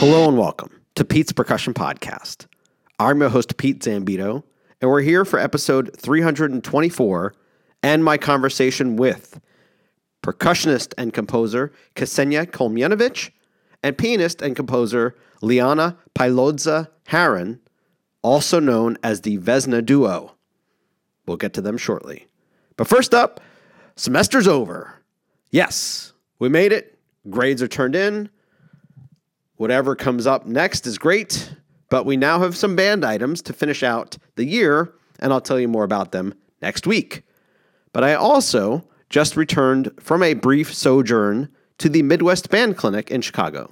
Hello and welcome to Pete's Percussion Podcast. I'm your host, Pete Zambito, and we're here for episode 324 and my conversation with percussionist and composer Ksenia Kolmyanovich and pianist and composer Liana Pailodza Haran, also known as the Vesna Duo. We'll get to them shortly. But first up, semester's over. Yes, we made it. Grades are turned in. Whatever comes up next is great, but we now have some band items to finish out the year, and I'll tell you more about them next week. But I also just returned from a brief sojourn to the Midwest Band Clinic in Chicago,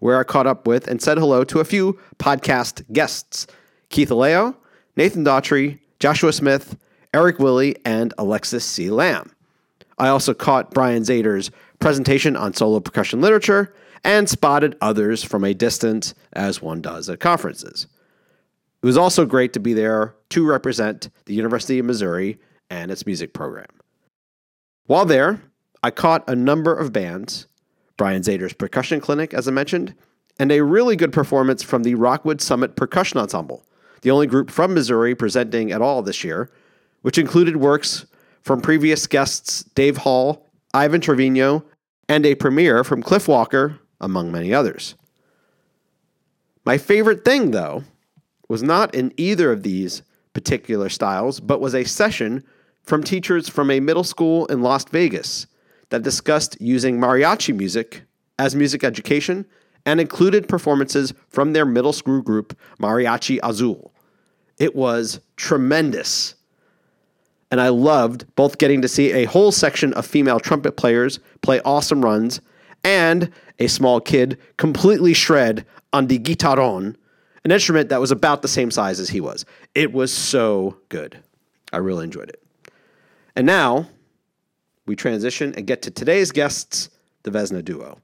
where I caught up with and said hello to a few podcast guests Keith Aleo, Nathan Daughtry, Joshua Smith, Eric Willey, and Alexis C. Lamb. I also caught Brian Zator's presentation on solo percussion literature and spotted others from a distance, as one does at conferences. It was also great to be there to represent the University of Missouri and its music program. While there, I caught a number of bands Brian Zator's Percussion Clinic, as I mentioned, and a really good performance from the Rockwood Summit Percussion Ensemble, the only group from Missouri presenting at all this year, which included works from previous guests Dave Hall, Ivan Trevino, and a premiere from Cliff Walker, among many others. My favorite thing, though, was not in either of these particular styles, but was a session from teachers from a middle school in Las Vegas that discussed using mariachi music as music education and included performances from their middle school group, Mariachi Azul. It was tremendous. And I loved both getting to see a whole section of female trumpet players play awesome runs and a small kid completely shred on the guitarron, an instrument that was about the same size as he was. It was so good. I really enjoyed it. And now we transition and get to today's guests, the Vesna Duo.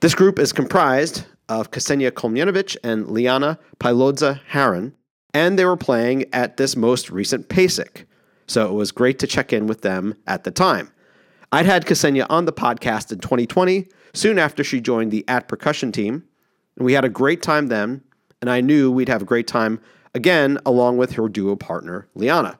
This group is comprised of Ksenia Kolmyanovich and Liana Pailodza Haran, and they were playing at this most recent PASIC. So it was great to check in with them at the time. I'd had Ksenia on the podcast in 2020, soon after she joined the At Percussion team, and we had a great time then, and I knew we'd have a great time again along with her duo partner, Liana.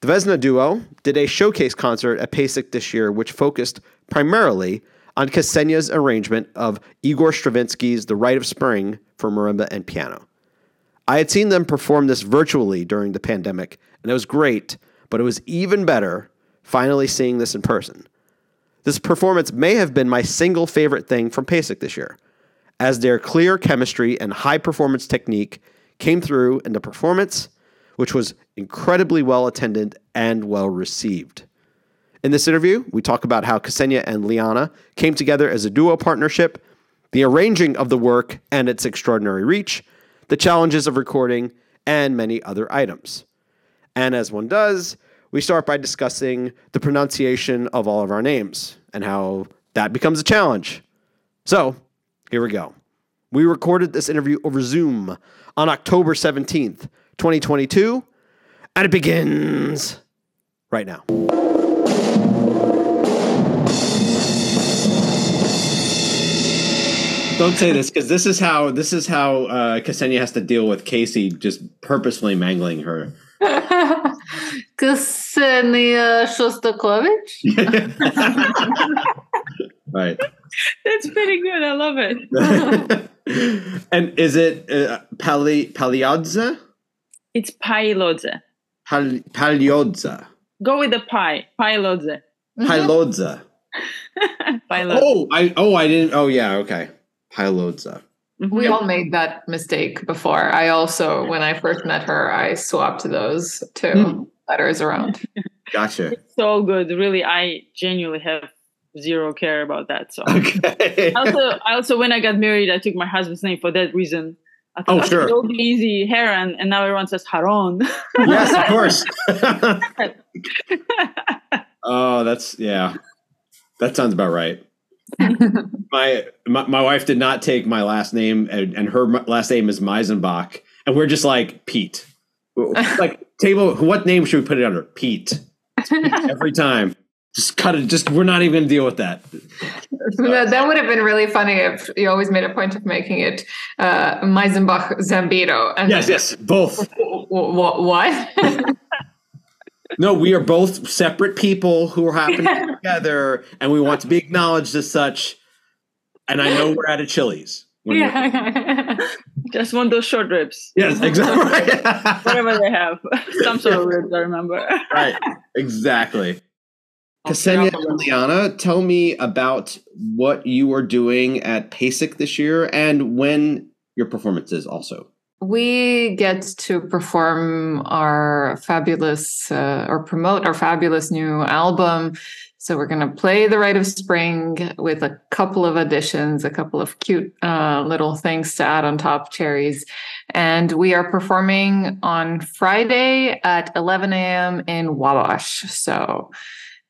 The Vesna duo did a showcase concert at PASIC this year, which focused primarily on Ksenia's arrangement of Igor Stravinsky's The Rite of Spring for marimba and piano. I had seen them perform this virtually during the pandemic, and it was great, but it was even better finally seeing this in person. This performance may have been my single favorite thing from PASIC this year, as their clear chemistry and high performance technique came through in the performance, which was incredibly well attended and well received. In this interview, we talk about how Ksenia and Liana came together as a duo partnership, the arranging of the work and its extraordinary reach, the challenges of recording, and many other items. And as one does, we start by discussing the pronunciation of all of our names and how that becomes a challenge. So, here we go. We recorded this interview over Zoom on October 17th, 2022, and it begins right now. Don't say this because this is how this is how uh, Ksenia has to deal with Casey just purposefully mangling her. Ksenia Shostakovich. right. That's pretty good. I love it. and is it uh, Pali Paliodza? It's Pailodze. Pal Paliodza. Go with the pie. Pailodze. Pailodza. Pailodze. Oh, I oh I didn't. Oh yeah, okay. Pailodza. We all made that mistake before. I also, when I first met her, I swapped those too. Mm. Letters around. Gotcha. so good. Really, I genuinely have zero care about that. So Okay. also, I also when I got married, I took my husband's name for that reason. I thought, Oh, okay, sure. It'll be easy, Heron, and now everyone says Haron. yes, of course. oh, that's yeah. That sounds about right. my, my my wife did not take my last name, and, and her last name is Meisenbach, and we're just like Pete. Like table, what name should we put it under? Pete. Pete every time. Just cut it. Just we're not even going to deal with that. that, that would have been really funny if you always made a point of making it uh, Meisenbach Zambito. And yes, yes, both. What? what? no, we are both separate people who are happening together, and we want to be acknowledged as such. And I know we're at a Chili's. Yeah. Just want those short ribs. Yes, exactly. Whatever they have. Some sort of ribs, I remember. right, exactly. Ksenia and Liana, tell me about what you are doing at PASIC this year and when your performance is also. We get to perform our fabulous uh, or promote our fabulous new album. So we're going to play The Rite of Spring with a couple of additions, a couple of cute uh, little things to add on top, cherries. And we are performing on Friday at 11 a.m. in Wabash. So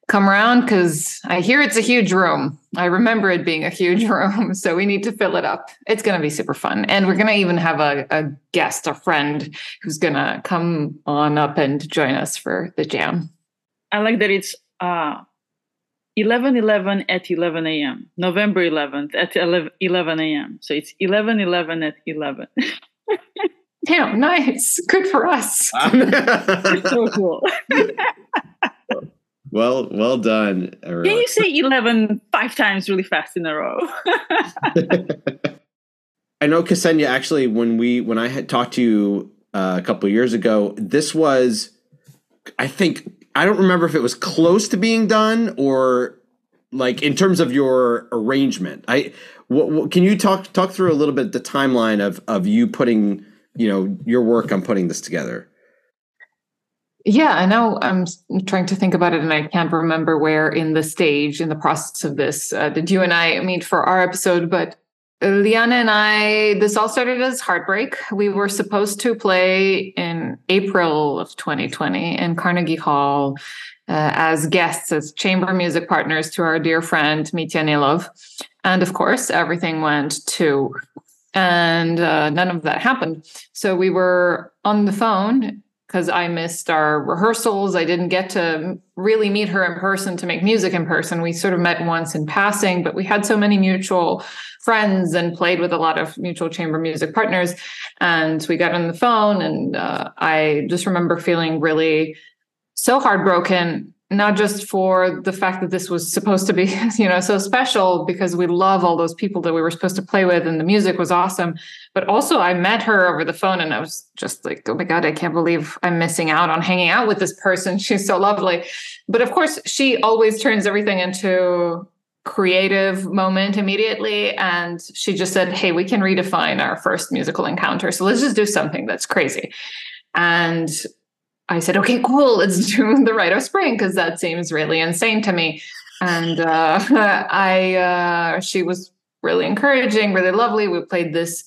come around because I hear it's a huge room. I remember it being a huge room. So we need to fill it up. It's going to be super fun. And we're going to even have a, a guest, a friend who's going to come on up and join us for the jam. I like that it's uh, 11 11 at 11 a.m., November 11th at 11 a.m. So it's 11 11 at 11. Damn, nice. Good for us. so cool. Well, well done. Everyone. Can you say 11 five times really fast in a row? I know Ksenia actually when we when I had talked to you uh, a couple years ago, this was I think I don't remember if it was close to being done or like in terms of your arrangement. I what, what, can you talk talk through a little bit the timeline of of you putting, you know, your work on putting this together? Yeah, I know. I'm trying to think about it, and I can't remember where in the stage, in the process of this, uh, did you and I meet for our episode. But Liana and I, this all started as Heartbreak. We were supposed to play in April of 2020 in Carnegie Hall uh, as guests, as chamber music partners to our dear friend Mitya Nilov. And of course, everything went to, and uh, none of that happened. So we were on the phone because I missed our rehearsals. I didn't get to really meet her in person to make music in person. We sort of met once in passing, but we had so many mutual friends and played with a lot of mutual chamber music partners. And we got on the phone, and uh, I just remember feeling really so heartbroken not just for the fact that this was supposed to be you know so special because we love all those people that we were supposed to play with and the music was awesome but also i met her over the phone and i was just like oh my god i can't believe i'm missing out on hanging out with this person. She's so lovely. But of course she always turns everything into creative moment immediately and she just said hey we can redefine our first musical encounter so let's just do something that's crazy. And I said, okay, cool, let's do the Rite of Spring because that seems really insane to me. And uh, I, uh, she was really encouraging, really lovely. We played this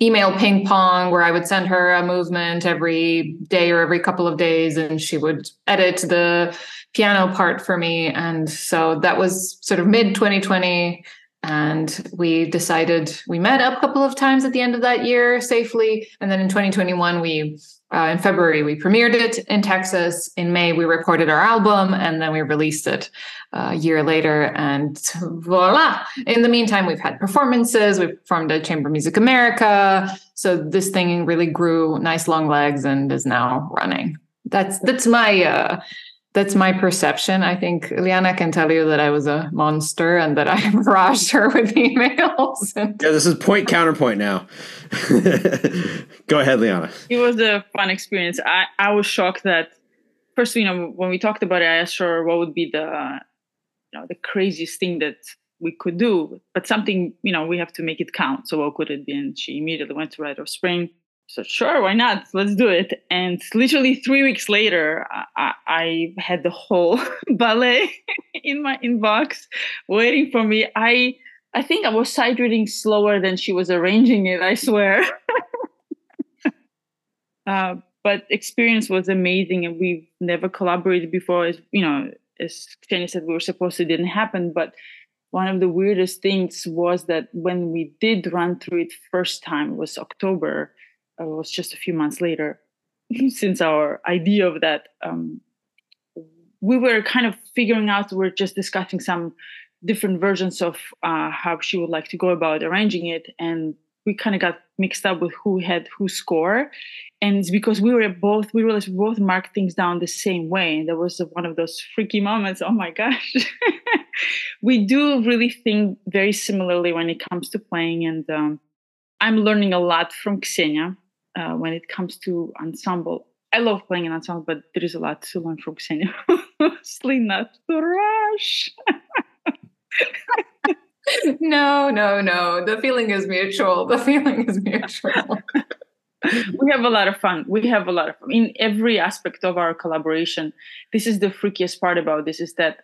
email ping pong where I would send her a movement every day or every couple of days, and she would edit the piano part for me. And so that was sort of mid 2020. And we decided we met up a couple of times at the end of that year safely. And then in 2021, we uh, in February, we premiered it in Texas. In May, we recorded our album and then we released it uh, a year later. And voila! In the meantime, we've had performances. We've performed at Chamber Music America. So this thing really grew nice long legs and is now running. That's that's my uh, that's my perception. I think Liana can tell you that I was a monster and that I barraged her with emails. And- yeah, this is point counterpoint now. Go ahead, Liana. It was a fun experience. I, I was shocked that first, you know, when we talked about it, I asked her what would be the, you know, the craziest thing that we could do, but something, you know, we have to make it count. So what could it be? And she immediately went to Rite of Spring so sure why not? Let's do it. And literally three weeks later i, I had the whole ballet in my inbox waiting for me. I i think i was sight reading slower than she was arranging it i swear. Uh, but experience was amazing and we've never collaborated before. As you know as jenny said we were supposed to it didn't happen. But one of the weirdest things was that when we did run through it first time was october it was just a few months later since our idea of that um, we were kind of figuring out. We're just discussing some different versions of uh, how she would like to go about arranging it, and we kind of got mixed up with who had who score and it's because we were both we realized we both marked things down the same way and that was one of those freaky moments oh my gosh we do really think very similarly when it comes to playing and um, i'm learning a lot from ksenia uh, when it comes to ensemble i love playing an ensemble but there is a lot to learn from ksenia mostly not to rush no, no, no. The feeling is mutual. The feeling is mutual. we have a lot of fun. We have a lot of fun in every aspect of our collaboration. This is the freakiest part about this is that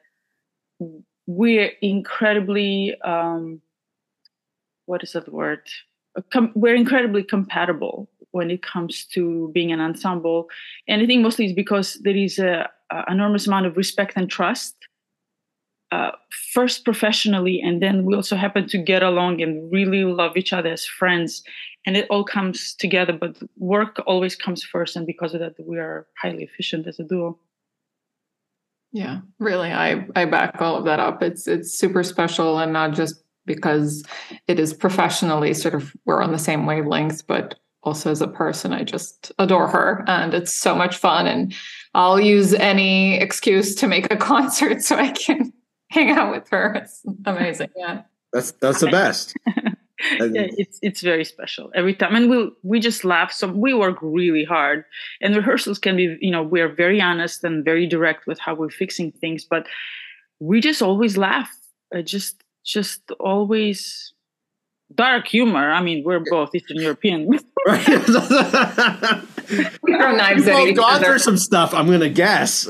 we're incredibly um, what is that word? Com- we're incredibly compatible when it comes to being an ensemble, and I think mostly it's because there is a, a enormous amount of respect and trust uh, first professionally, and then we also happen to get along and really love each other as friends. And it all comes together, but work always comes first. And because of that, we are highly efficient as a duo. Yeah, really, I I back all of that up. It's it's super special, and not just because it is professionally sort of we're on the same wavelength, but also as a person, I just adore her, and it's so much fun. And I'll use any excuse to make a concert so I can hang out with her. It's amazing. Yeah. That's that's the best. yeah, it's it's very special every time, and we we just laugh. So we work really hard, and rehearsals can be, you know, we are very honest and very direct with how we're fixing things, but we just always laugh. Uh, just just always dark humor. I mean, we're both Eastern European. right. we throw knives at each gone through some stuff. I'm gonna guess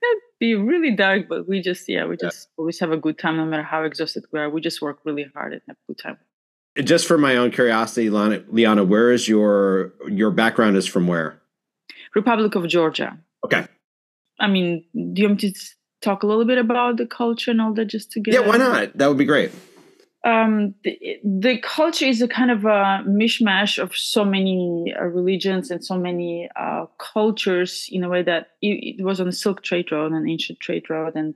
That'd be really dark, but we just yeah, we just yeah. always have a good time no matter how exhausted we are. We just work really hard and have a good time. Just for my own curiosity, Liana, where is your your background is from where? Republic of Georgia. Okay. I mean, do you want to talk a little bit about the culture and all that just to get Yeah, why not? That would be great um, the, the, culture is a kind of a mishmash of so many uh, religions and so many uh, cultures in a way that it, it, was on the Silk Trade Road, an ancient trade road, and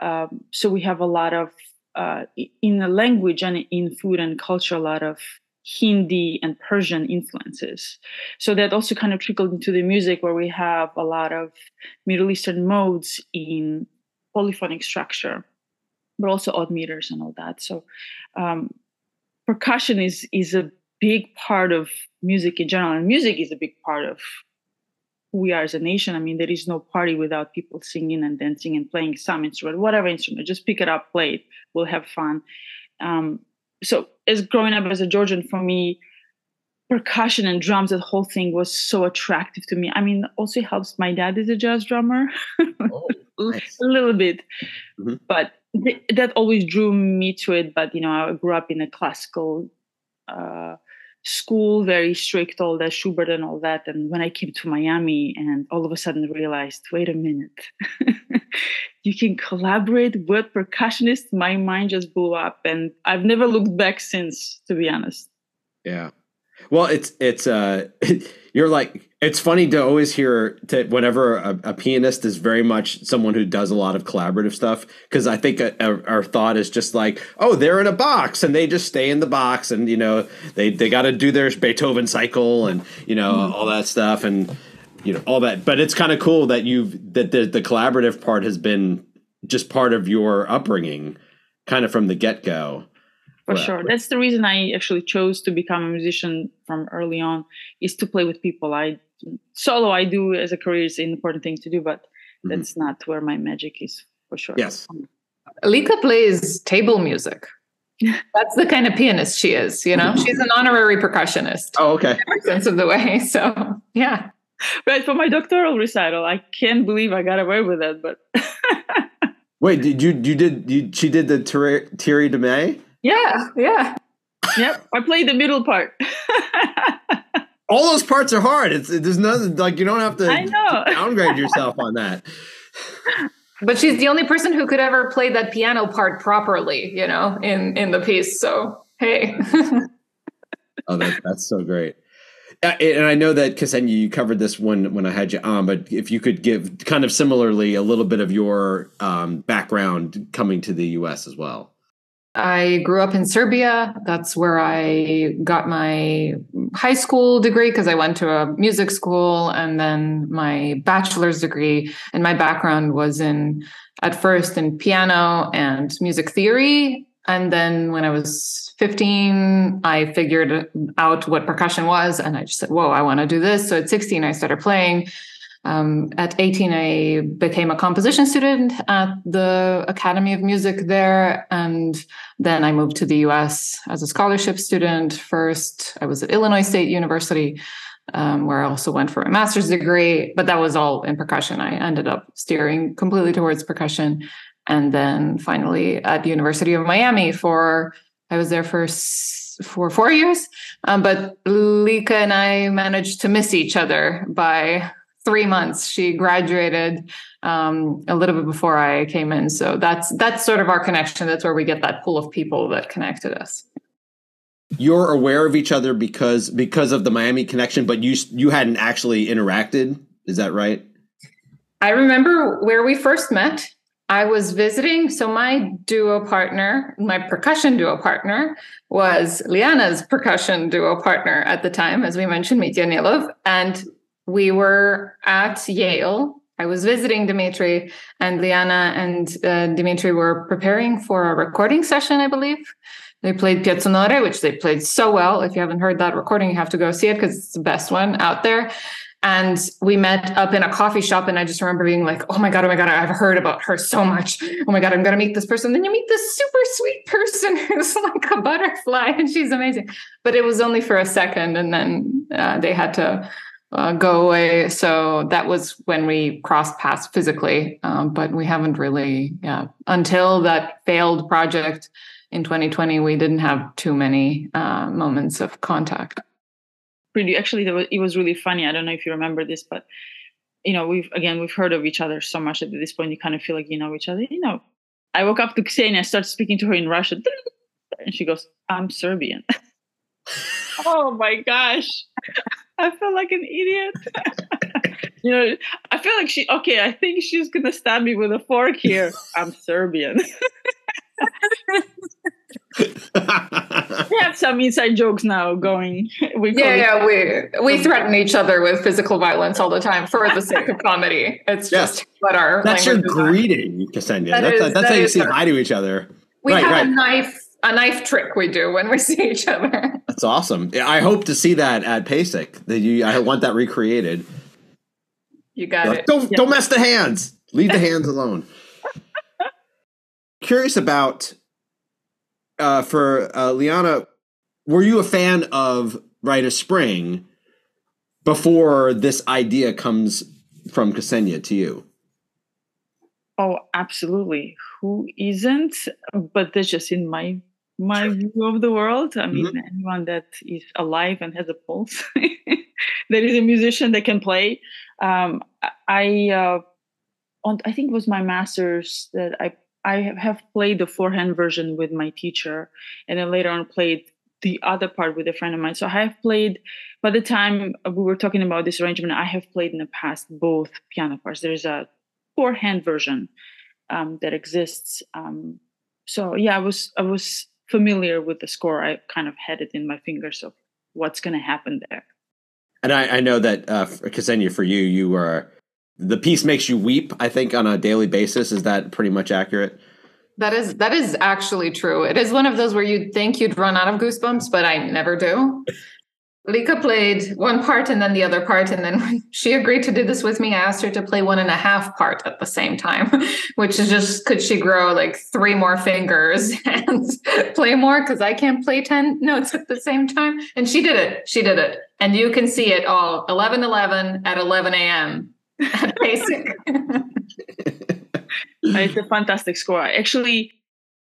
um, so we have a lot of uh, in the language and in food and culture a lot of Hindi and Persian influences. So that also kind of trickled into the music, where we have a lot of Middle Eastern modes in polyphonic structure but also odd meters and all that. So um, percussion is is a big part of music in general, and music is a big part of who we are as a nation. I mean, there is no party without people singing and dancing and playing some instrument, whatever instrument. Just pick it up, play it. We'll have fun. Um, so, as growing up as a Georgian, for me, percussion and drums, that whole thing was so attractive to me. I mean, also helps. My dad is a jazz drummer, oh, nice. a little bit, mm-hmm. but th- that always drew me to it. But you know, I grew up in a classical uh, school, very strict, all that Schubert and all that. And when I came to Miami, and all of a sudden realized, wait a minute, you can collaborate with percussionists. My mind just blew up, and I've never looked back since, to be honest. Yeah. Well, it's it's uh you're like it's funny to always hear to whenever a, a, pianist is very much someone who does a lot of collaborative stuff because I think a, a, our thought is just like oh they're in a box and they just stay in the box and you know they they got to do their Beethoven cycle and you know mm-hmm. all that stuff and you know all that but it's kind of cool that you've that the, the collaborative part has been just part of your upbringing kind of from the get go for well, sure. that's the reason i actually chose to become a musician from early on is to play with people. I solo i do as a career is an important thing to do but mm-hmm. that's not where my magic is for sure. Yes. Lika plays table music. That's the kind of pianist she is you know? She's an honorary percussionist. Oh okay. Every sense of the way so yeah. Right for my doctoral recital i can't believe i got away with that but wait did you you did you she did the Thierry De Mey yeah, yeah. Yep, I played the middle part. All those parts are hard. It's there's nothing like you don't have to, I know. downgrade yourself on that. But she's the only person who could ever play that piano part properly, you know, in in the piece. So hey. oh, that, that's so great. Uh, and I know that Ksenia, you covered this when when I had you on, but if you could give kind of similarly a little bit of your um, background coming to the U.S. as well. I grew up in Serbia. That's where I got my high school degree because I went to a music school and then my bachelor's degree. And my background was in, at first, in piano and music theory. And then when I was 15, I figured out what percussion was and I just said, whoa, I want to do this. So at 16, I started playing. Um, at 18, I became a composition student at the Academy of Music there. And then I moved to the US as a scholarship student. First, I was at Illinois State University, um, where I also went for a master's degree, but that was all in percussion. I ended up steering completely towards percussion. And then finally at the University of Miami for, I was there for for four years. Um, but Lika and I managed to miss each other by three months. She graduated um, a little bit before I came in, so that's that's sort of our connection. That's where we get that pool of people that connected us. You're aware of each other because because of the Miami connection, but you you hadn't actually interacted. Is that right? I remember where we first met. I was visiting. So my duo partner, my percussion duo partner, was Liana's percussion duo partner at the time, as we mentioned, Mitya Nilov. And we were at Yale. I was visiting Dimitri, and Liana and uh, Dimitri were preparing for a recording session, I believe. They played Piazzonore, which they played so well. If you haven't heard that recording, you have to go see it because it's the best one out there. And we met up in a coffee shop, and I just remember being like, "Oh my god, oh my god, I've heard about her so much. Oh my god, I'm gonna meet this person." Then you meet this super sweet person who's like a butterfly, and she's amazing. But it was only for a second, and then uh, they had to uh, go away. So that was when we crossed paths physically, um, but we haven't really, yeah, until that failed project in 2020, we didn't have too many uh, moments of contact. Really, actually, it was really funny. I don't know if you remember this, but you know, we've again we've heard of each other so much at this point. You kind of feel like you know each other. You know, I woke up to Ksenia, I started speaking to her in Russian, and she goes, "I'm Serbian." oh my gosh. I feel like an idiot. you know, I feel like she, okay, I think she's going to stab me with a fork here. I'm Serbian. we have some inside jokes now going. We yeah, yeah, we we threaten each other with physical violence all the time for the sake of comedy. It's yes. just what our that's your greeting, Ksenia. That that's, is, that's that how you say hi to each other. We right, have right. a knife a knife trick we do when we see each other. That's awesome. I hope to see that at PASIC. That you, I want that recreated. You got like, it. Don't yeah. don't mess the hands. Leave the hands alone. Curious about uh, for uh, Liana, were you a fan of Rite of Spring before this idea comes from Ksenia to you? Oh, absolutely. Who isn't? But that's just in my my view of the world. I mean, mm-hmm. anyone that is alive and has a pulse, that is a musician that can play. Um, I uh, on, I think it was my master's that I I have played the four-hand version with my teacher, and then later on played the other part with a friend of mine. So I have played. By the time we were talking about this arrangement, I have played in the past both piano parts. There's a four-hand version um, that exists. Um, so yeah, I was I was familiar with the score. I kind of had it in my fingers of what's going to happen there. And I, I know that uh, Ksenia, for you, you were the piece makes you weep. I think on a daily basis. Is that pretty much accurate? That is that is actually true. It is one of those where you'd think you'd run out of goosebumps, but I never do. Lika played one part and then the other part. And then she agreed to do this with me, I asked her to play one and a half part at the same time, which is just could she grow like three more fingers and play more? Because I can't play 10 notes at the same time. And she did it. She did it. And you can see it all 11 11 at 11 a.m. at PASIC. it's a fantastic score. Actually,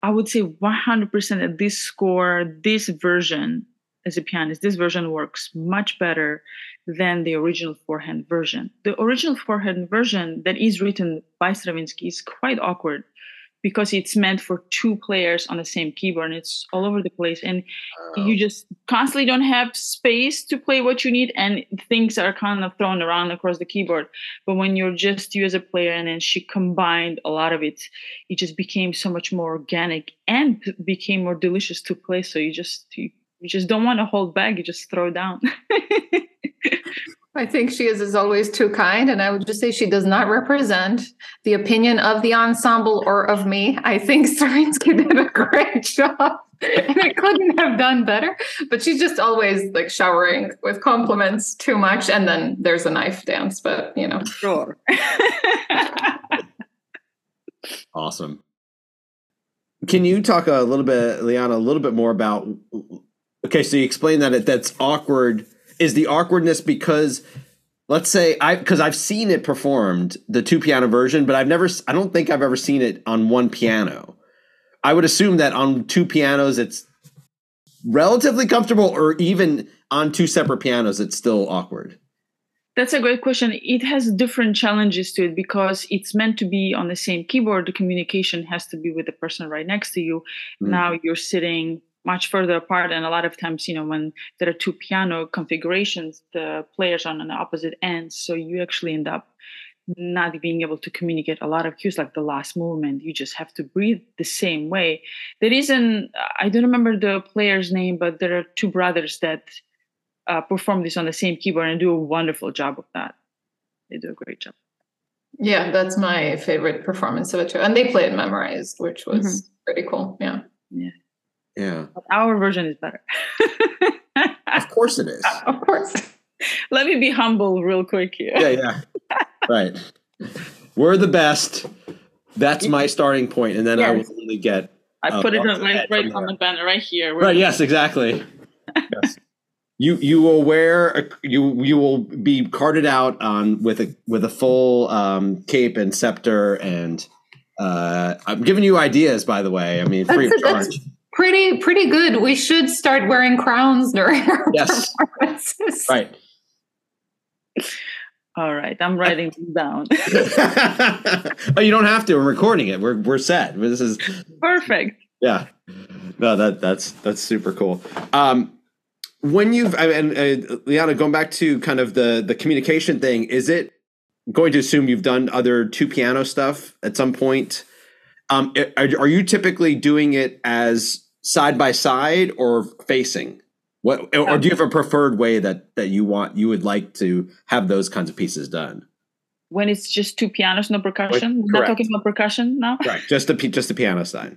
I would say 100% at this score, this version as a pianist, this version works much better than the original four-hand version. The original four-hand version that is written by Stravinsky is quite awkward because it's meant for two players on the same keyboard and it's all over the place and oh. you just constantly don't have space to play what you need and things are kind of thrown around across the keyboard but when you're just you as a player and then she combined a lot of it it just became so much more organic and became more delicious to play so you just you, you just don't want to hold back you just throw down I think she is, as always, too kind. And I would just say she does not represent the opinion of the ensemble or of me. I think Stravinsky did a great job. and I couldn't have done better. But she's just always like showering with compliments too much. And then there's a knife dance, but you know. Sure. awesome. Can you talk a little bit, Liana, a little bit more about? Okay, so you explained that it, that's awkward is the awkwardness because let's say I because I've seen it performed the two piano version, but I've never I don't think I've ever seen it on one piano. I would assume that on two pianos it's relatively comfortable, or even on two separate pianos it's still awkward. That's a great question. It has different challenges to it because it's meant to be on the same keyboard. The communication has to be with the person right next to you. Mm. Now you're sitting much further apart. And a lot of times you know when there are two piano configurations the players are on the opposite ends. So you actually end up not being able to communicate a lot of cues like the last movement. You just have to breathe the same way. There isn't i don't remember the player's name but there are two brothers that uh, perform this on the same keyboard and do a wonderful job of that. They do a great job. Yeah that's my favorite performance of it too. And they play it memorized which was mm-hmm. pretty cool. Yeah. Yeah yeah. Our version is better. of course it is. Of course. Let me be humble real quick here. Yeah, yeah. right. We're the best. That's my starting point, and then yes. I will really get. I put it right, right on the banner right here. Right. Yes. Exactly. yes. You you will wear a, you you will be carted out on with a with a full um, cape and scepter and uh, I'm giving you ideas by the way. I mean free that's, of charge pretty pretty good. We should start wearing crowns during our yes. performances. Right. All right, I'm writing them down. oh, you don't have to. We're recording it. We're we're set. This is perfect. Yeah. No, that that's that's super cool. Um, when you've and uh, Liana, going back to kind of the the communication thing, is it going to assume you've done other two piano stuff at some point? Um, are, are you typically doing it as side by side or facing? What or do you have a preferred way that that you want you would like to have those kinds of pieces done? When it's just two pianos, no percussion. We're not talking about percussion now. Right, just the just the piano side.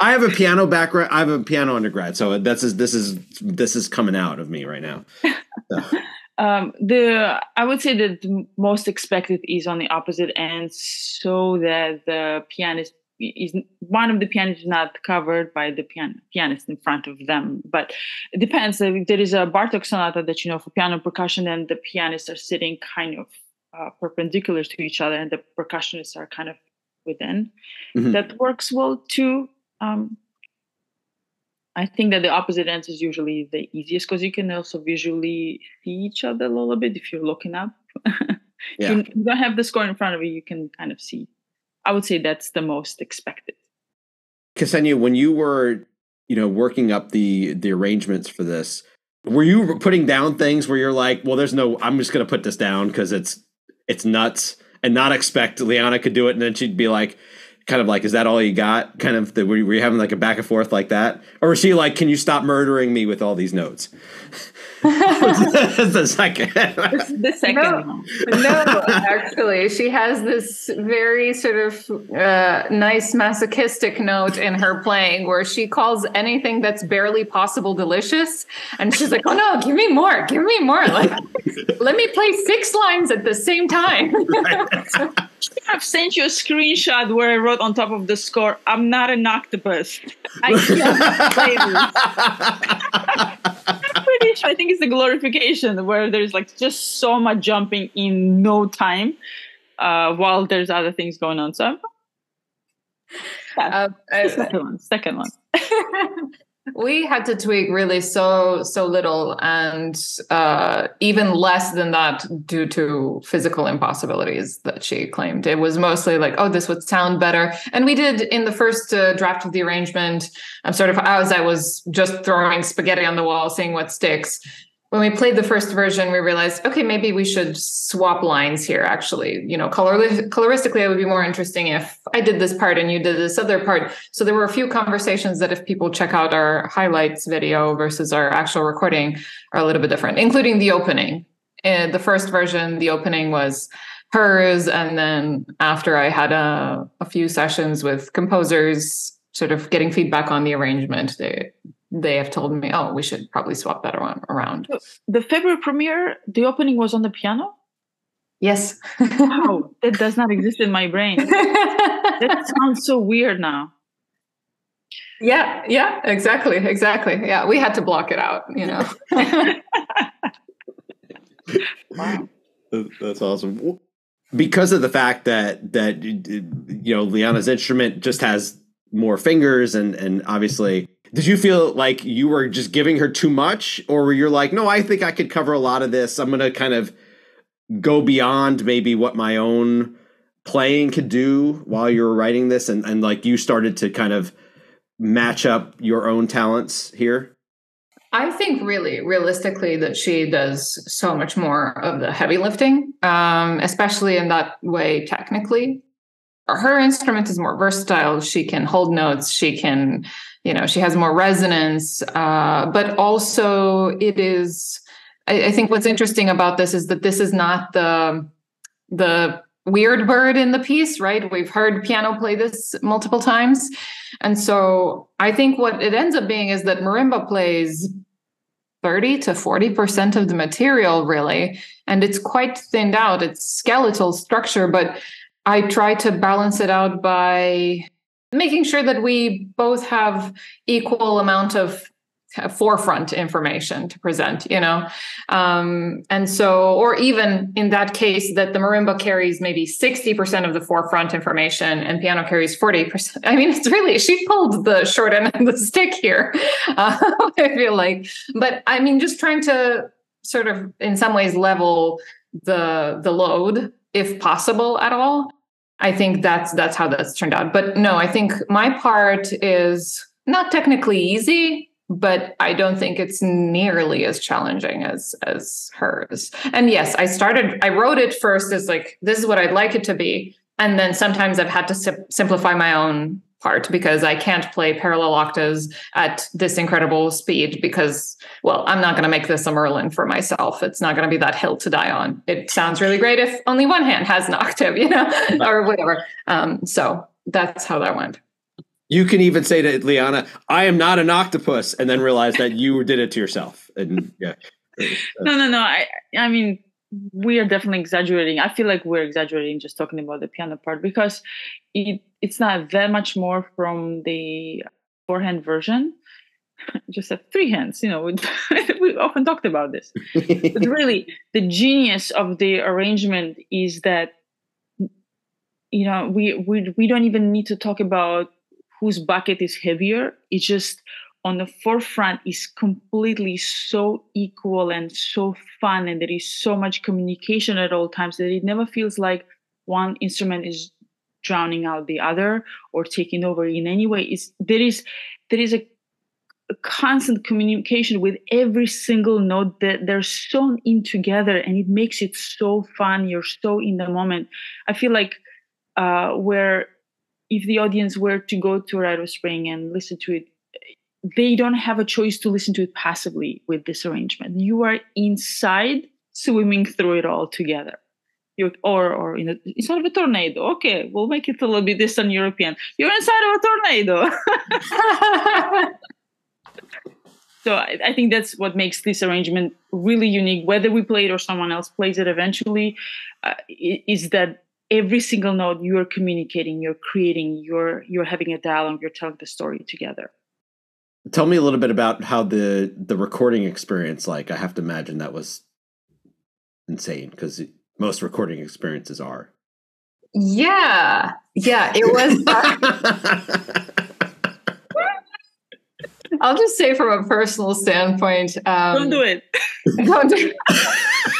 I have a piano background. I have a piano undergrad, so that's is this is this is coming out of me right now. So. um, the I would say that the most expected is on the opposite end, so that the pianist is one of the pianists is not covered by the pian- pianist in front of them but it depends there is a bartok sonata that you know for piano percussion and the pianists are sitting kind of uh, perpendicular to each other and the percussionists are kind of within mm-hmm. that works well too um, i think that the opposite ends is usually the easiest because you can also visually see each other a little bit if you're looking up yeah. you don't have the score in front of you you can kind of see I would say that's the most expected. Ksenia, when you were, you know, working up the the arrangements for this, were you putting down things where you're like, well, there's no, I'm just going to put this down because it's it's nuts, and not expect Liana could do it, and then she'd be like, kind of like, is that all you got? Kind of, the, were you having like a back and forth like that, or was she like, can you stop murdering me with all these notes? the second. the second. No, no, actually, she has this very sort of uh, nice masochistic note in her playing where she calls anything that's barely possible delicious, and she's like, "Oh no, give me more, give me more! Like, let me play six lines at the same time." I've sent you a screenshot where I wrote on top of the score, "I'm not an octopus. I can't play this." pretty sure I think it's the glorification where there's like just so much jumping in no time, uh, while there's other things going on. So, yeah, uh, second one, second one. we had to tweak really so so little and uh, even less than that due to physical impossibilities that she claimed. It was mostly like oh this would sound better. And we did in the first uh, draft of the arrangement i'm sort of as i was just throwing spaghetti on the wall seeing what sticks when we played the first version, we realized, okay, maybe we should swap lines here. Actually, you know, color coloristically, it would be more interesting if I did this part and you did this other part. So there were a few conversations that, if people check out our highlights video versus our actual recording, are a little bit different, including the opening. In the first version, the opening was hers, and then after I had a, a few sessions with composers, sort of getting feedback on the arrangement, they they have told me, oh, we should probably swap that around. The February premiere, the opening was on the piano? Yes. wow, that does not exist in my brain. that sounds so weird now. Yeah, yeah, exactly, exactly. Yeah, we had to block it out, you know. wow. That's awesome. Because of the fact that that you know Liana's instrument just has more fingers and and obviously did you feel like you were just giving her too much, or were you like, no, I think I could cover a lot of this. I'm going to kind of go beyond maybe what my own playing could do while you were writing this, and and like you started to kind of match up your own talents here. I think really realistically that she does so much more of the heavy lifting, um, especially in that way technically. Her instrument is more versatile. She can hold notes. She can you know she has more resonance. Uh, but also it is I, I, think what's interesting about this is that this is not the the weird bird in the piece right? We've heard piano play this multiple times. And so i think what it ends up being is that marimba plays 30 to 40% of the material really. And it's quite thinned out. It's skeletal structure but i try to balance it out by making sure that we both have equal amount of forefront information to present you know? Um, and so or even in that case that the marimba carries maybe 60% of the forefront information and piano carries 40% i mean it's really she pulled the short end of the stick here uh, i feel like. But i mean just trying to sort of in some ways level the the load if possible at all I think that's that's how that's turned out. But no, I think my part is not technically easy, but I don't think it's nearly as challenging as as hers. And yes, I started I wrote it first as like this is what I'd like it to be, and then sometimes I've had to sim- simplify my own part because I can't play parallel octaves at this incredible speed because, well, I'm not going to make this a Merlin for myself. It's not going to be that hill to die on. It sounds really great if only one hand has an octave, you know, or whatever. Um, so that's how that went. You can even say to Liana, I am not an octopus, and then realize that you did it to yourself. And yeah. no, no, no. I, I mean, we are definitely exaggerating. I feel like we're exaggerating just talking about the piano part because it it's not that much more from the four-hand version. just three hands, you know. we often talked about this, but really, the genius of the arrangement is that you know we we we don't even need to talk about whose bucket is heavier. It's just on the forefront is completely so equal and so fun and there is so much communication at all times that it never feels like one instrument is drowning out the other or taking over in any way. It's there is there is a, a constant communication with every single note that they're sewn in together and it makes it so fun. You're so in the moment. I feel like uh where if the audience were to go to Rite of Spring and listen to it they don't have a choice to listen to it passively with this arrangement. You are inside swimming through it all together. You're, or or in a, inside of a tornado. Okay, we'll make it a little bit Eastern European. You're inside of a tornado. so I, I, think that's what makes this arrangement really unique. Whether we play it or someone else plays it eventually, uh, is that every single note you are communicating, you're creating, you're you're having a dialogue, you're telling the story together. Tell me a little bit about how the the recording experience like. I have to imagine that was insane because most recording experiences are. Yeah, yeah, it was. I'll just say from a personal standpoint. Um, don't do it. Don't do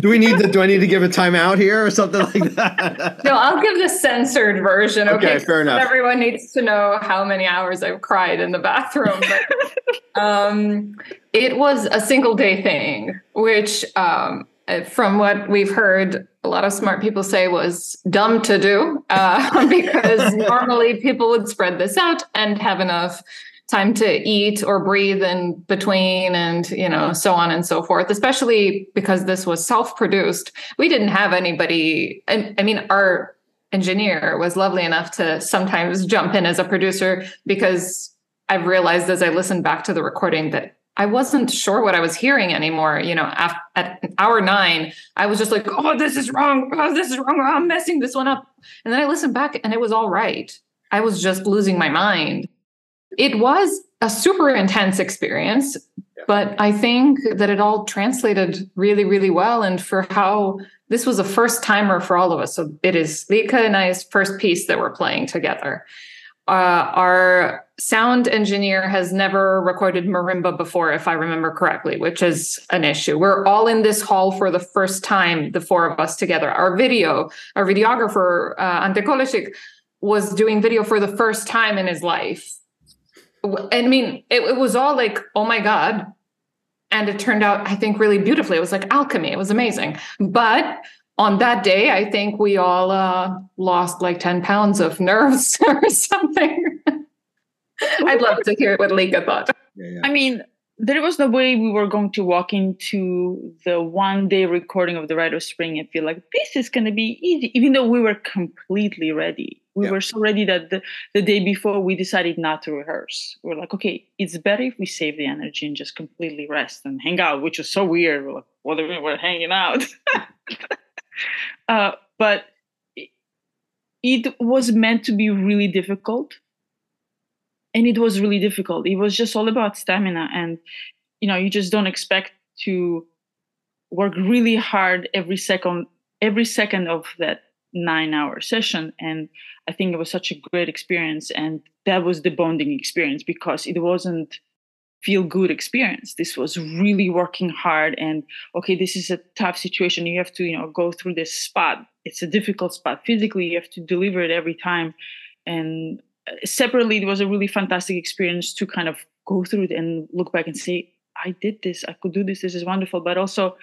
do we need to do I need to give a timeout here or something like that? no, I'll give the censored version. Okay, Okay, fair enough. Everyone needs to know how many hours I've cried in the bathroom. But um, it was a single day thing, which, um, from what we've heard, a lot of smart people say was dumb to do uh, because normally people would spread this out and have enough time to eat or breathe in between and you know so on and so forth especially because this was self-produced. We didn't have anybody and i mean our engineer was lovely enough to sometimes jump in as a producer because i've realized as i listened back to the recording that i wasn't sure what i was hearing anymore. You know af- at hour nine i was just like oh this is wrong. Oh this is wrong. I'm messing this one up. And then i listened back and it was all right. I was just losing my mind it was a super intense experience, but I think that it all translated really, really well. And for how this was a first timer for all of us. So it is Lika and I's first piece that we're playing together. Uh, our sound engineer has never recorded marimba before, if I remember correctly, which is an issue. We're all in this hall for the first time, the four of us together. Our video, our videographer, uh, Ante Kolesik, was doing video for the first time in his life I mean, it, it, was all like, oh my God. And it turned out, I think, really beautifully. It was like alchemy. It was amazing. But on that day, I think we all uh, lost like 10 pounds of nerves or something. I'd love to hear what Lika thought. Yeah, yeah. I mean, there was no way we were going to walk into the one day recording of the Rite of Spring and feel like this is going to be easy, even though we were completely ready. We yeah. were so ready that the, the day before we decided not to rehearse. We are like, okay, it's better if we save the energy and just completely rest and hang out, which was so weird. We're like, what we were hanging out? uh, but it, it was meant to be really difficult and it was really difficult it was just all about stamina and you know you just don't expect to work really hard every second every second of that nine hour session and i think it was such a great experience and that was the bonding experience because it wasn't feel good experience. This was really working hard and okay this is a tough situation. You have to you know go through this spot. It's a difficult spot physically. You have to deliver it every time. And uh, separately it was a really fantastic experience to kind of go through it and look back and say i did this. I could do this. This is wonderful. But also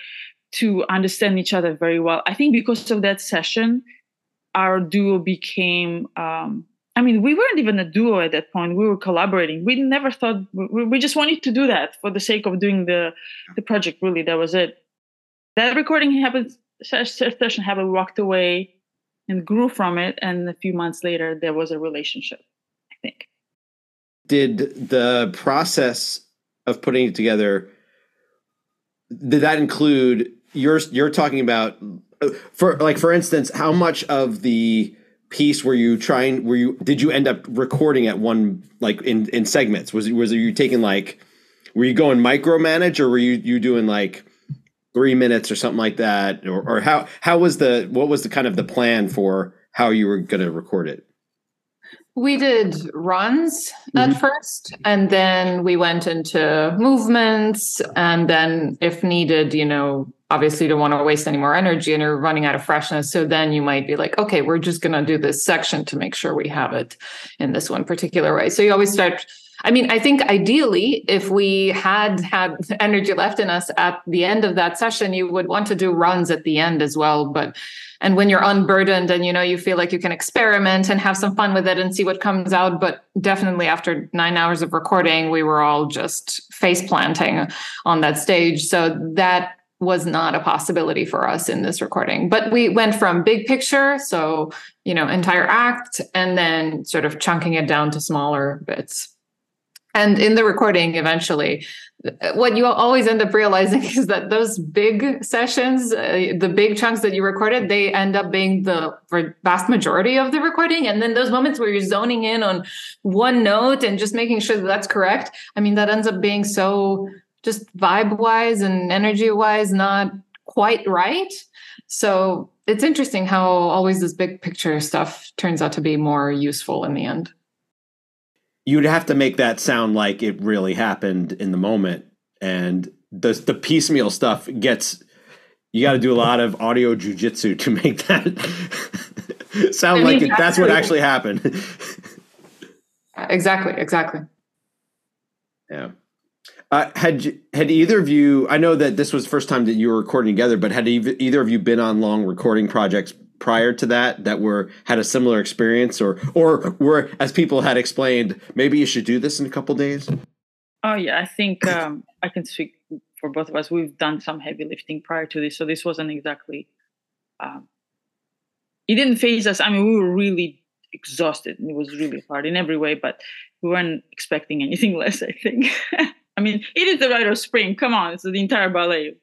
to understand each other very well. I think because of that session our duo became um, i mean we weren't even a duo at that point. We were collaborating. We never thought we, we just wanted to do that for the sake of doing the the project really. That was it. That recording happened session happened walked away and grew from it. And a few months later there was a relationship I think. Did the process of putting it together did that include you're you're talking about for like for instance how much of the piece were you trying were you did you end up recording at one like in in segments was it was you taking like were you going micromanage or were you you doing like three minutes or something like that or, or how how was the what was the kind of the plan for how you were going to record it we did runs mm-hmm. at first, and then we went into movements. And then, if needed, you know, obviously don't want to waste any more energy and you're running out of freshness. So then you might be like, okay, we're just going to do this section to make sure we have it in this one particular way. So you always start. I mean, I think ideally, if we had had energy left in us at the end of that session, you would want to do runs at the end as well. But and when you're unburdened and you know you feel like you can experiment and have some fun with it and see what comes out but definitely after nine hours of recording we were all just face planting on that stage so that was not a possibility for us in this recording. But we went from big picture so you know entire act and then sort of chunking it down to smaller bits. And in the recording eventually what you always end up realizing is that those big sessions uh, the big chunks that you recorded they end up being the vast majority of the recording. And then those moments where you're zoning in on one note and just making sure that that's correct i mean that ends up being so just vibe wise and energy wise not quite right so it's interesting how always this big picture stuff turns out to be more useful in the end you'd have to make that sound like it really happened in the moment, and the the piecemeal stuff gets. You got to do a lot of audio jujitsu to make that sound I mean, like it, that's what actually- actually happened. Exactly, exactly. Yeah. Uh, had had either of you? I know that this was the first time that you were recording together, but had either of you been on long recording projects prior to that that were had a similar experience, or or were as people had explained, maybe you should do this in a couple days? Oh yeah, I think um, I can speak for both of us. We've done some heavy lifting prior to this, so this wasn't exactly. Um, it didn't phase us. I mean, we were really exhausted, and it was really hard in every way. But we weren't expecting anything less. I think. I mean, it is the rite of spring. Come on, it's the entire ballet.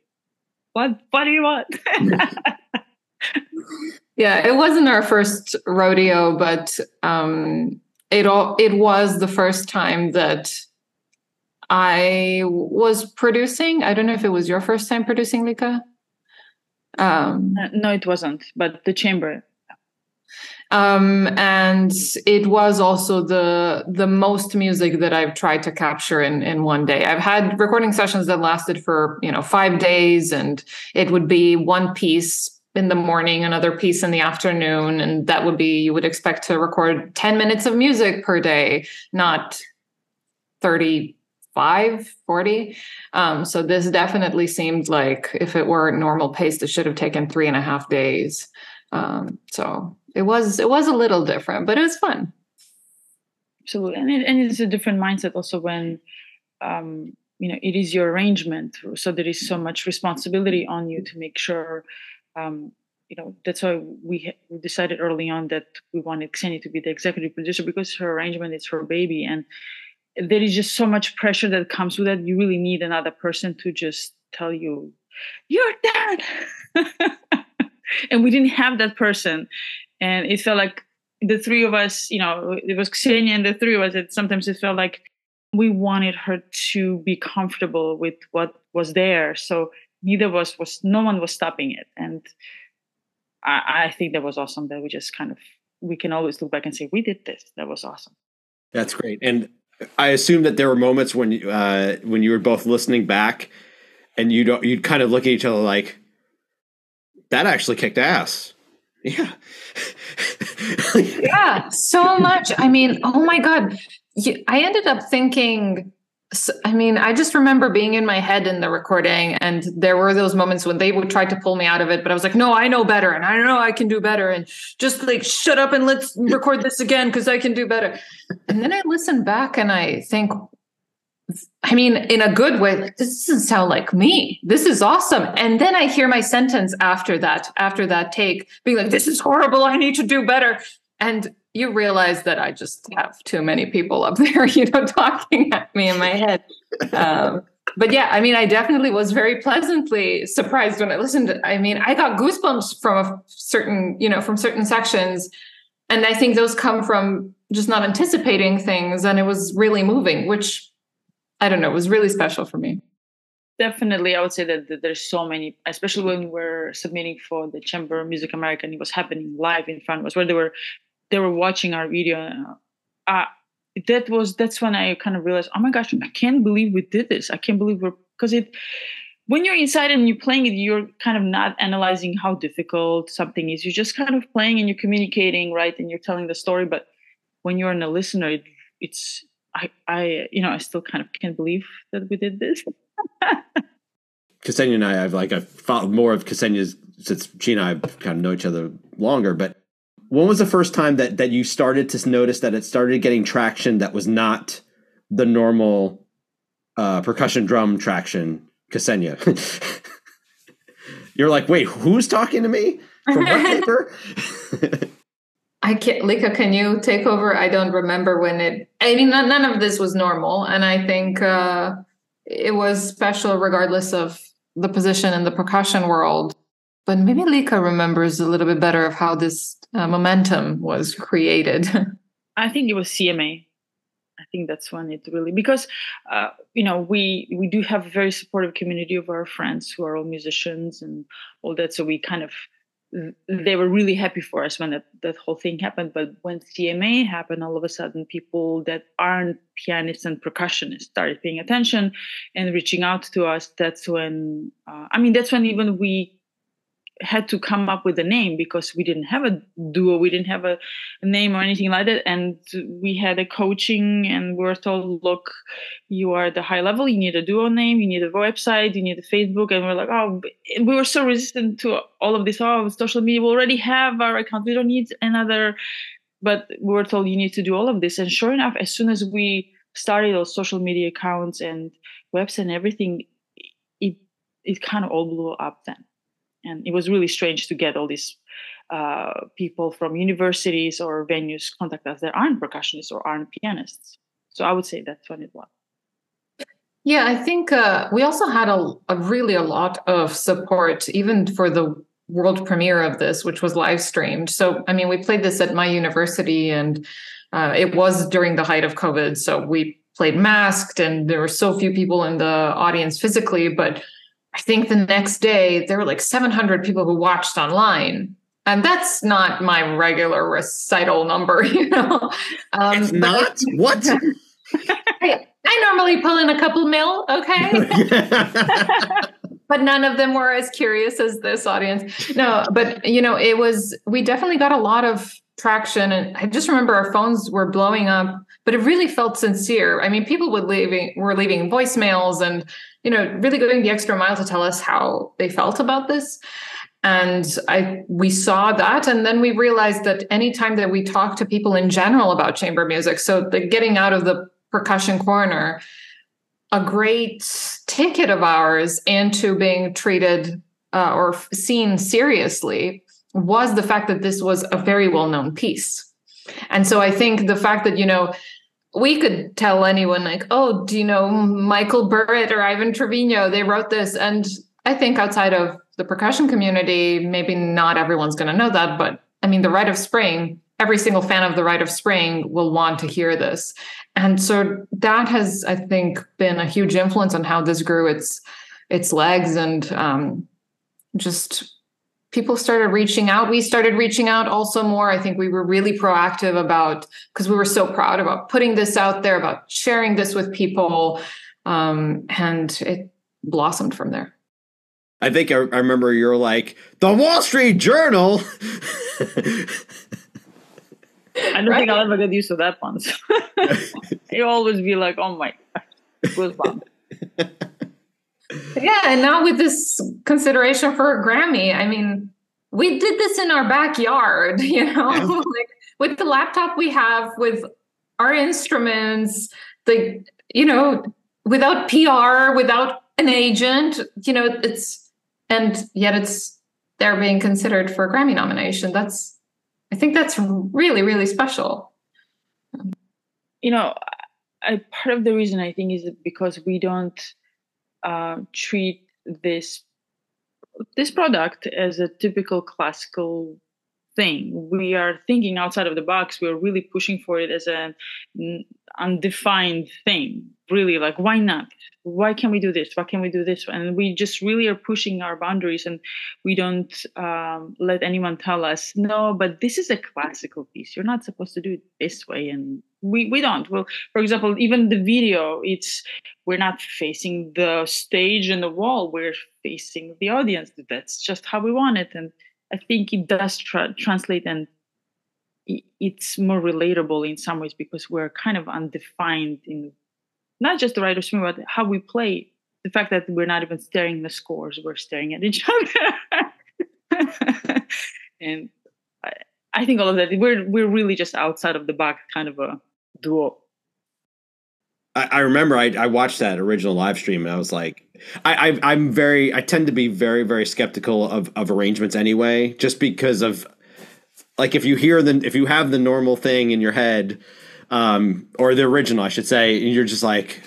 What? What do you want? Yeah, it wasn't our first rodeo, but um, it all it was the first time that I was producing. I don't know if it was your first time producing, Lika. Um, Uh, no, it wasn't. But the chamber. Um, and it was also the the most music that I've tried to capture in in one day. I've had recording sessions that lasted for you know five days, and it would be one piece in the morning, another piece in the afternoon, and that would be you would expect to record ten minutes of music per day, not 35 40 um, so this definitely seemed like if it were normal pace it should have taken three and a half days um, so it was it was a little different but it was fun. Absolutely. And, it, and it's a different mindset also when um, you know it is your arrangement so there is so much responsibility on you to make sure um, you know that's why we, we decided early on that we wanted Ksenia to be the executive producer because her arrangement is her baby and there is just so much pressure that comes with it you really need another person to just tell you you're done and we didn't have that person and it felt like the three of us, you know, it was Ksenia and the three of us. It sometimes it felt like we wanted her to be comfortable with what was there. So neither of us was, no one was stopping it. And I, I think that was awesome that we just kind of, we can always look back and say, we did this. That was awesome. That's great. And I assume that there were moments when uh, when you were both listening back, and you don't you'd kind of look at each other like that actually kicked ass. Yeah. yeah so much. I mean oh my god. I ended up thinking I mean i just remember being in my head in the recording and there were those moments when they would try to pull me out of it but i was like no i know better and i know i can do better and just like shut up and let's record this again because i can do better. And then i listen back and i think I mean, in a good way, this doesn't sound like me. This is awesome. And then I hear my sentence after that, after that take, being like, this is horrible. I need to do better. And you realize that I just have too many people up there, you know, talking at me in my head. Um, but yeah, I mean, I definitely was very pleasantly surprised when I listened. I mean, I got goosebumps from a certain, you know, from certain sections. And I think those come from just not anticipating things. And it was really moving, which I don't know, it was really special for me. Definitely, I would say that, that there's so many, especially when we're submitting for the Chamber Music America, and it was happening live in front of us, where they were they were watching our video. Uh, that was that's when I kind of realized, oh my gosh, I can't believe we did this. I can't believe we're because it when you're inside and you're playing it, you're kind of not analyzing how difficult something is. You're just kind of playing and you're communicating, right? And you're telling the story. But when you're in a listener, it, it's I, I, you know, I still kind of can't believe that we did this. Ksenia and I, I've like I've followed more of Ksenia's since she and I kind of know each other longer. But when was the first time that that you started to notice that it started getting traction that was not the normal uh, percussion drum traction, Ksenia? You're like, wait, who's talking to me from what paper? I can't, Lika, can you take over? I don't remember when it, I mean, none, none of this was normal. And I think uh, it was special regardless of the position in the percussion world. But maybe Lika remembers a little bit better of how this uh, momentum was created. I think it was CMA. I think that's when it really because uh, you know we we do have a very supportive community of our friends who are all musicians and all that. So we kind of they were really happy for us when that, that whole thing happened. But when CMA happened, all of a sudden, people that aren't pianists and percussionists started paying attention and reaching out to us. That's when, uh, I mean, that's when even we had to come up with a name because we didn't have a duo, we didn't have a, name or anything like that. And we had a coaching, and we were told, look, you are the high level, you need a duo name, you need a website, you need a Facebook. And we're like, oh, we were so resistant to all of this. Oh, social media, we already have our account, we don't need another. But we were told, you need to do all of this. And sure enough, as soon as we started those social media accounts and webs and everything, it it kind of all blew up then and it was really strange to get all these uh, people from universities or venues contact us that aren't percussionists or aren't pianists. So I would say that's when it was. Yeah, I think uh, we also had a, a, really a lot of support, even for the world premiere of this, which was live streamed. So, I mean, we played this at my university, and uh, it was during the height of COVID. So we played masked, and there were so few people in the audience physically, but I think the next day there were like 700 people who watched online. And that's not my regular recital number, you know. Um, it's not what? I, I normally pull in a couple mil, okay. but none of them were as curious as this audience. No, but you know, it was. We definitely got a lot of traction, and I just remember our phones were blowing up. But it really felt sincere. I mean, people would leaving were leaving voicemails and you know, really going the extra mile to tell us how they felt about this. And I we saw that, and then we realized that anytime that we talk to people in general about chamber music, so the getting out of the percussion corner, a great ticket of ours into being treated uh, or seen seriously was the fact that this was a very well known piece. And so I think the fact that, you know, we could tell anyone like, oh, do you know Michael Burritt or Ivan Trevino? They wrote this. And I think outside of the percussion community, maybe not everyone's going to know that. But I mean, the Rite of Spring, every single fan of the Rite of Spring will want to hear this. And so that has, I think, been a huge influence on how this grew its its legs and um, just people started reaching out. We started reaching out also more. I think we were really proactive about because we were so proud about putting this out there, about sharing this with people. Um, and it blossomed from there. I think I, I remember you're like, the Wall Street Journal. I don't right? think I'll ever get used to that once. you always be like, oh my goosebumps. yeah, and now with this consideration for a Grammy, I mean, we did this in our backyard, you know, yeah. like with the laptop we have, with our instruments, the you know, without PR, without an agent, you know, it's and yet it's they're being considered for a Grammy nomination. That's I think that's really, really special. You know, I, part of the reason I think is because we don't uh, treat this this product as a typical classical thing. We are thinking outside of the box. We're really pushing for it as an undefined thing. Really, like why not? Why can we do this? Why can we do this? And we just really are pushing our boundaries, and we don't um, let anyone tell us no. But this is a classical piece. You're not supposed to do it this way, and we we don't well for example even the video it's we're not facing the stage and the wall we're facing the audience that's just how we want it and i think it does tra- translate and it's more relatable in some ways because we're kind of undefined in not just the Rite of Spring but how we play the fact that we're not even staring the scores we're staring at each other and I, I think all of that we're we're really just outside of the box kind of a duo. I, I remember I, I, watched that original live stream and I was like, I, I am very I tend to be very very skeptical of of arrangements anyway, just because of like if you hear the if you have the normal thing in your head, um, or the original I should say, and you're just like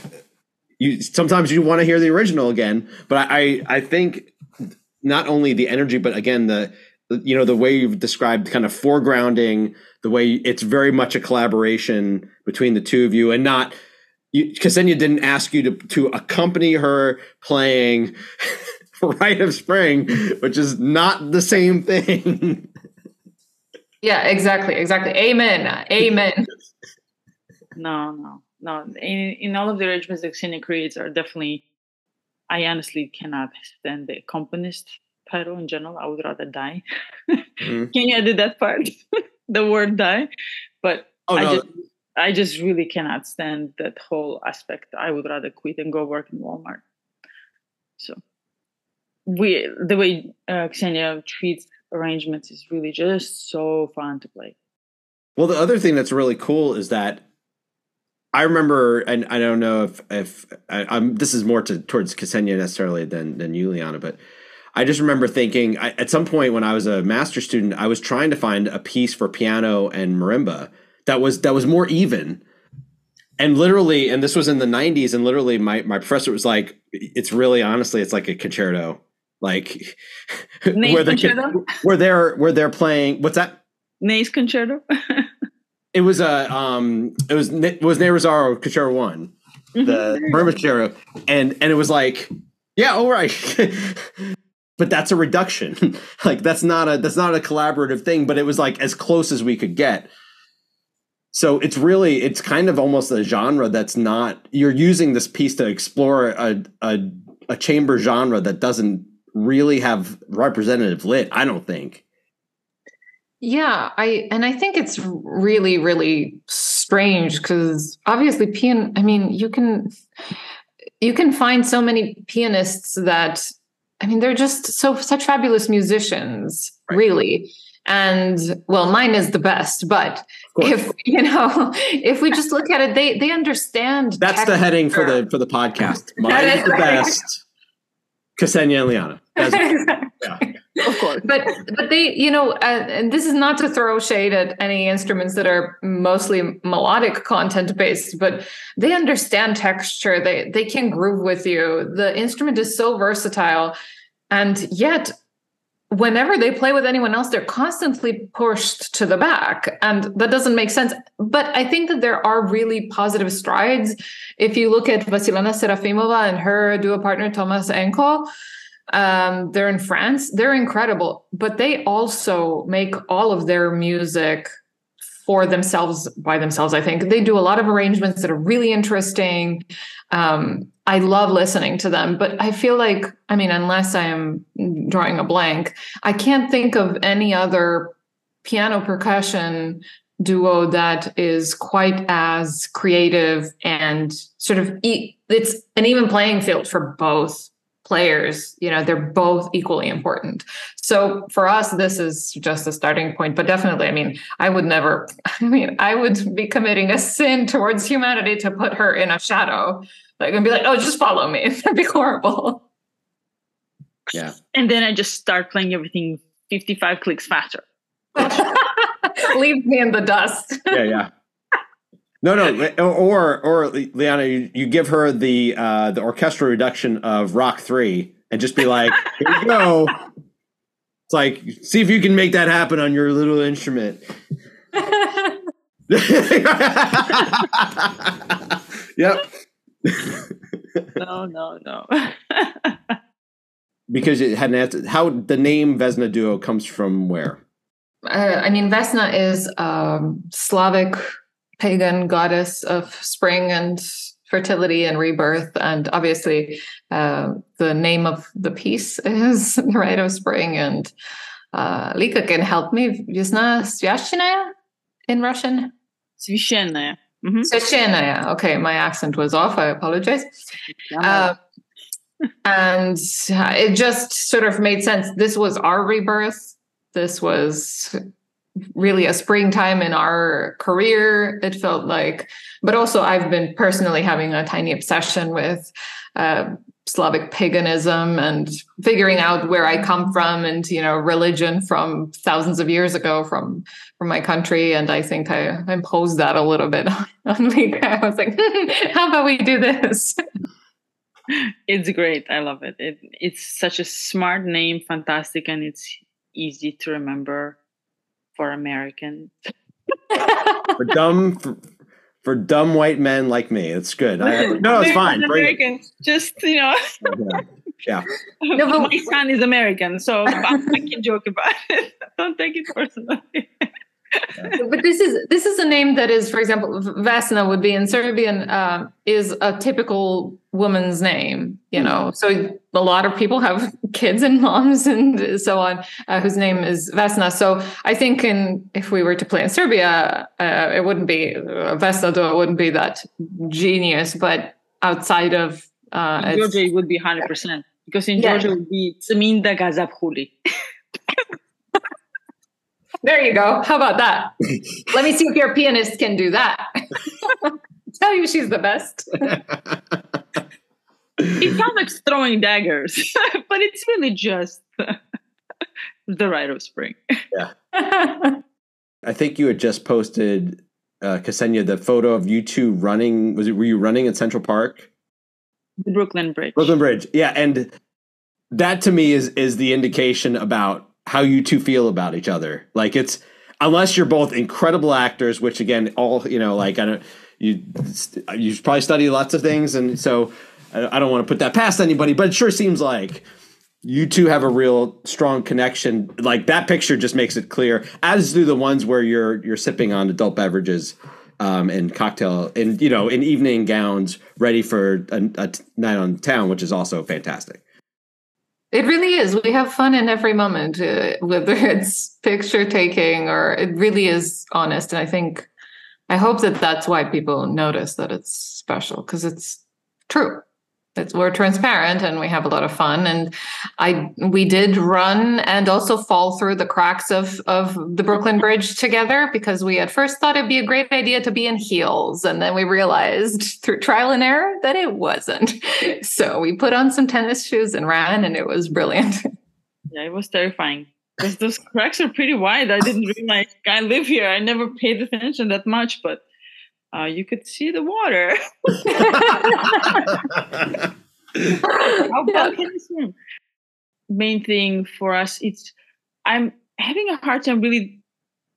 you sometimes you want to hear the original again, but I I think not only the energy but again the you know the way you've described kind of foregrounding the way it's very much a collaboration between the two of you and not because then you didn't ask you to to accompany her playing Rite of Spring, which is not the same thing. yeah, exactly, exactly. Amen. Amen. no, no, no. In, in all of the arrangements that Ksenia creates are definitely. I honestly cannot stand the accompanist title in general. I would rather die. Mm. Can you edit that part? the word die, but oh, I no. just I just really cannot stand that whole aspect. I would rather quit and go work in Walmart. So we the way uh, Ksenia treats arrangements is really just so fun to play. Well, the other thing that's really cool is that I remember, and I don't know if if I, am this is more to towards Ksenia necessarily than than Juliana, but I just remember thinking I, at some point when I was a master student, I was trying to find a piece for piano and marimba that was that was more even. And literally and this was in the 90s and literally my my professor was like it's really honestly it's like a concerto. Like where the where they're where they're playing what's that? Ney's concerto it was a um it was it was Ney Rosauro concerto one mm-hmm. the Burma concerto and and it was like yeah all right. But that's a reduction. Like that's not a that's not a collaborative thing but it was like as close as we could get. So it's really it's kind of almost a genre that's not you're using this piece to explore a a, a chamber genre that doesn't really have representative lit i don't think yeah i and i think it's really really strange because obviously pian i mean you can you can find so many pianists that i mean they're just so such fabulous musicians right. really. And well mine is the best but if you know if we just look at it they they understand that's the heading for the for the podcast. Mine is the best. Ksenia and Liana. of course but but they you know uh, and this is not to throw shade at any instruments that are mostly melodic content based but they understand texture they they can groove with you the instrument is so versatile and yet whenever they play with anyone else, they're constantly pushed to the back. And that doesn't make sense. But I think that there are really positive strides. If you look at Vassilena Serafimova and her duo partner, Thomas Enhco, um, they're in France, they're incredible. But they also make all of their music for themselves by themselves, I think. They do a lot of arrangements that are really interesting. Um, I love listening to them, but I feel like, I mean, unless I am drawing a blank, I can't think of any other piano percussion duo that is quite as creative and sort of e- it's an even playing field for both players you know they're both equally important so for us this is just a starting point but definitely i mean i would never i mean i would be committing a sin towards humanity to put her in a shadow like and be like, oh, just follow me. That'd be horrible. Yeah. And then I just start playing everything 55 clicks faster. Leave me in the dust. yeah, yeah. No, no, or or Liana, you, you give her the uh, the orchestral reduction of Rach Three, and just be like, "Here you go." It's like, see if you can make that happen on your little instrument. yep no, no, no. because it had an answer. How the name Vesna Duo comes from where? Uh, I mean, Vesna is um, Slavic pagan goddess of spring and fertility and rebirth. And obviously, uh, the name of the piece is the Rite of Spring. And uh, Lika can help me. Yasna in Russian? Svishenaya. Mm-hmm. Okay, my accent was off. I apologize. Uh, and it just sort of made sense. This was our rebirth. This was really a springtime in our career. It felt like, but also I've been personally having a tiny obsession with uh, Slavic paganism and figuring out where I come from and you know religion from thousands of years ago from from my country and I think I imposed that a little bit on me. I was like, how about we do this? It's great. I love it. it. It's such a smart name, fantastic, and it's easy to remember for Americans. for dumb for, for dumb white men like me. It's good. I, no, it's fine. American, just you know. Yeah. No, but- my son is American, so I can joke about it. Don't take it personally. But this is this is a name that is, for example, Vesna would be in Serbian uh, is a typical woman's name. You know, so a lot of people have kids and moms and so on uh, whose name is Vesna. So I think in if we were to play in Serbia, uh, it wouldn't be uh, Vesna. Though it wouldn't be that genius, but outside of uh, Georgia, it would be 100%. Because in Yeah. Georgia, it would be Tseminda Gazabhuli. There you go. How about that? Let me see if your pianist can do that. Tell you she's the best. It sounds like throwing daggers, but it's really just the rite of spring. Yeah. I think you had just posted, uh, Ksenia, the photo of you two running. Was it? Were you running at Central Park? The Brooklyn Bridge. Brooklyn Bridge. Yeah, and that to me is is the indication about how you two feel about each other. Like it's unless you're both incredible actors, which again, all you know, like I don't you you probably study lots of things, and so I don't want to put that past anybody, but it sure seems like you two have a real strong connection. Like that picture just makes it clear, as do the ones where you're you're sipping on adult beverages um, and cocktail and you know in evening gowns, ready for a night on town, which is also fantastic. It really is. We have fun in every moment, uh, whether it's picture taking or it really is honest. And I think, I hope that that's why people notice that it's special because it's true. It's, we're transparent and we have a lot of fun. And I we did run and also fall through the cracks of of the Brooklyn Bridge together because we at first thought it'd be a great idea to be in heels, and then we realized through trial and error that it wasn't. So we put on some tennis shoes and ran, and it was brilliant. Yeah, it was terrifying. Because those cracks are pretty wide. I didn't realize I live here. I never paid attention that much, but uh, you could see the water. How bad can you swim? Main thing for us, it's I'm having a hard time really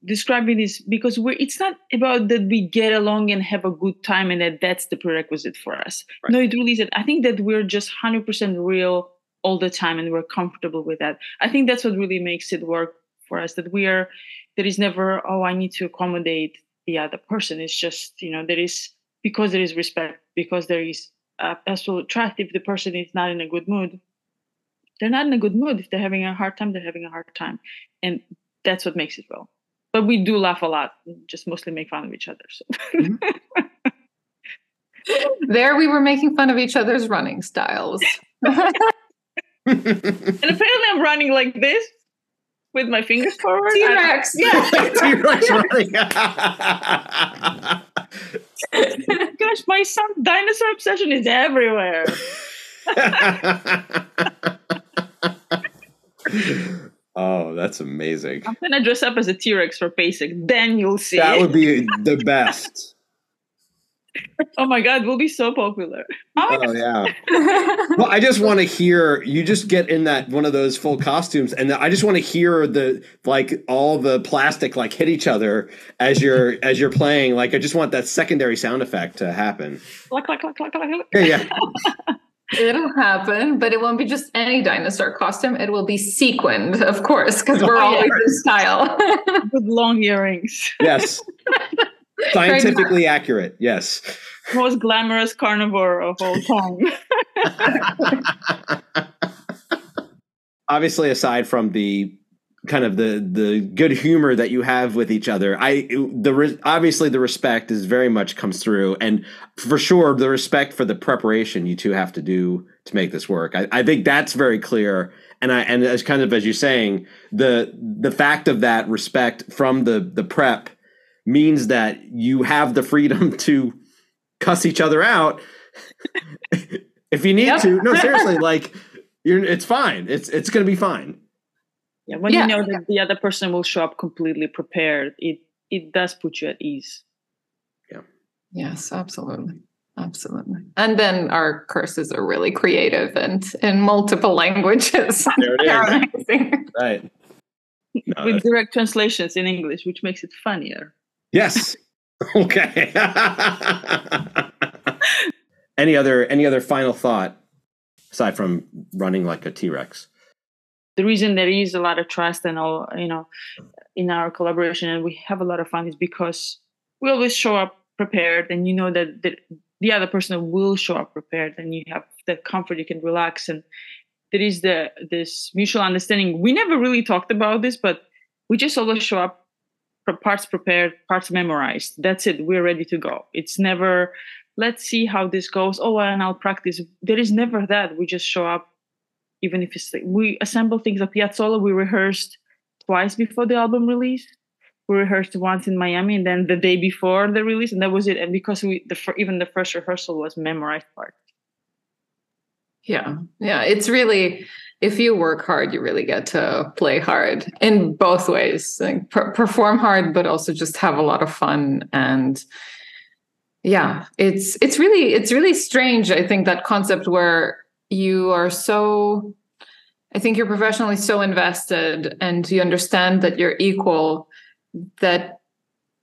describing this because we're it's not about that we get along and have a good time and that that's the prerequisite for us. Right. No, it really isn't. I think that we're just hundred percent real all the time and we're comfortable with that. I think that's what really makes it work for us. That we are there is never oh I need to accommodate the other person. It's just you know there is because there is respect because there is uh, absolute trust. If the person is not in a good mood, they're not in a good mood. If they're having a hard time, they're having a hard time, and that's what makes it well. But we do laugh a lot, just mostly make fun of each other. So. there we were making fun of each other's running styles. And apparently, I'm running like this with my fingers forward. T Rex, yeah. T-Rex running. Gosh, my son dinosaur obsession is everywhere. oh, that's amazing. I'm gonna dress up as a T-Rex for PASIC. Then you'll see. That would be the best. Oh my god, we'll be so popular. Oh, Oh yeah. Well, I just want to hear you just get in that one of those full costumes, and I just want to hear the like all the plastic like hit each other as you're as you're playing. Like I just want that secondary sound effect to happen. Clack, clack, clack, clack, clack, clack. Yeah, yeah. It'll happen, but it won't be just any dinosaur costume. It will be sequined, of course, because we're always yeah. in style. With long earrings. yes. Scientifically accurate. Yes. Most glamorous carnivore of all time. Obviously, aside from the kind of the the good humor that you have with each other, I the re- obviously the respect is very much comes through, and for sure the respect for the preparation you two have to do to make this work. I, I think that's very clear, and I and as kind of as you're saying, the the fact of that respect from the the prep means that you have the freedom to cuss each other out if you need Yep. to. No, seriously, like you're it's fine. It's it's gonna be fine. Yeah, when Yeah. you know that the other person will show up completely prepared, it it does put you at ease. Yeah. Yes, absolutely. Absolutely. And then our curses are really creative and in multiple languages. There it is. Right. No, With direct translations in English, which makes it funnier. Yes. Okay. any other any other final thought? aside from running like a T-Rex? The reason there is a lot of trust and all, you know, in our collaboration and we have a lot of fun is because we always show up prepared and you know that the, the other person will show up prepared and you have the comfort you can relax and there is the this mutual understanding we never really talked about this but we just always show up parts prepared parts memorized. That's it. We're ready to go. It's never let's see how this goes. Oh and i'll practice. There is never that. We just show up even if it's like we assemble things at piazzolla. We rehearsed twice before the album release. We rehearsed once in miami and then the day before the release and that was it. And because we the even the first rehearsal was memorized part. Yeah. Yeah. It's really if you work hard you really get to play hard in both ways like per- perform hard but also just have a lot of fun. And yeah it's it's really it's really strange i think that concept where you are so i think you're professionally so invested and you understand that you're equal that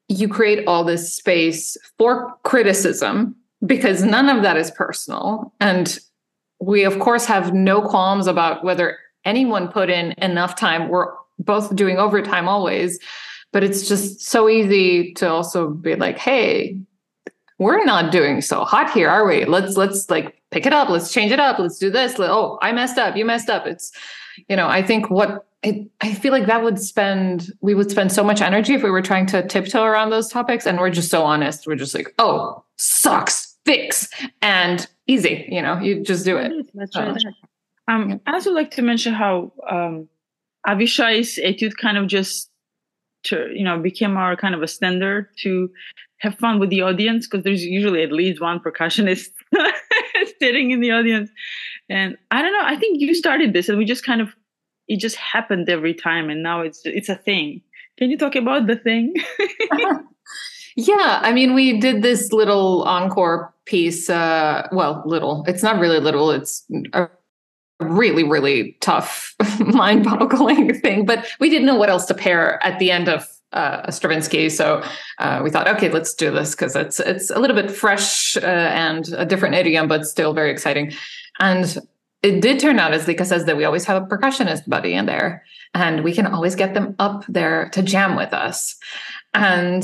you create all this space for criticism because none of that is personal. And we of course have no qualms about whether anyone put in enough time. We're both doing overtime always but it's just so easy to also be like hey we're not doing so hot here are we? Let's let's like pick it up. Let's change it up. Let's do this. Oh i messed up. You messed up. It's you know i think what it, i feel like that would spend we would spend so much energy if we were trying to tiptoe around those topics and we're just so honest. We're just like oh sucks fix and easy. You know, you just do it. That's right. Um, I also like to mention how um, Avishai's etude kind of just, to, you know, became our kind of a standard to have fun with the audience because there's usually at least one percussionist sitting in the audience. And I don't know, I think you started this and we just kind of, it just happened every time and now it's it's a thing. Can you talk about the thing? Yeah, I mean, we did this little encore piece. Uh, well, little. It's not really little. It's a really, really tough, mind-boggling thing. But we didn't know what else to pair at the end of uh, Stravinsky, so uh, we thought, okay, let's do this because it's it's a little bit fresh uh, and a different idiom, but still very exciting. And it did turn out, as Lika says, that we always have a percussionist buddy in there, and we can always get them up there to jam with us. And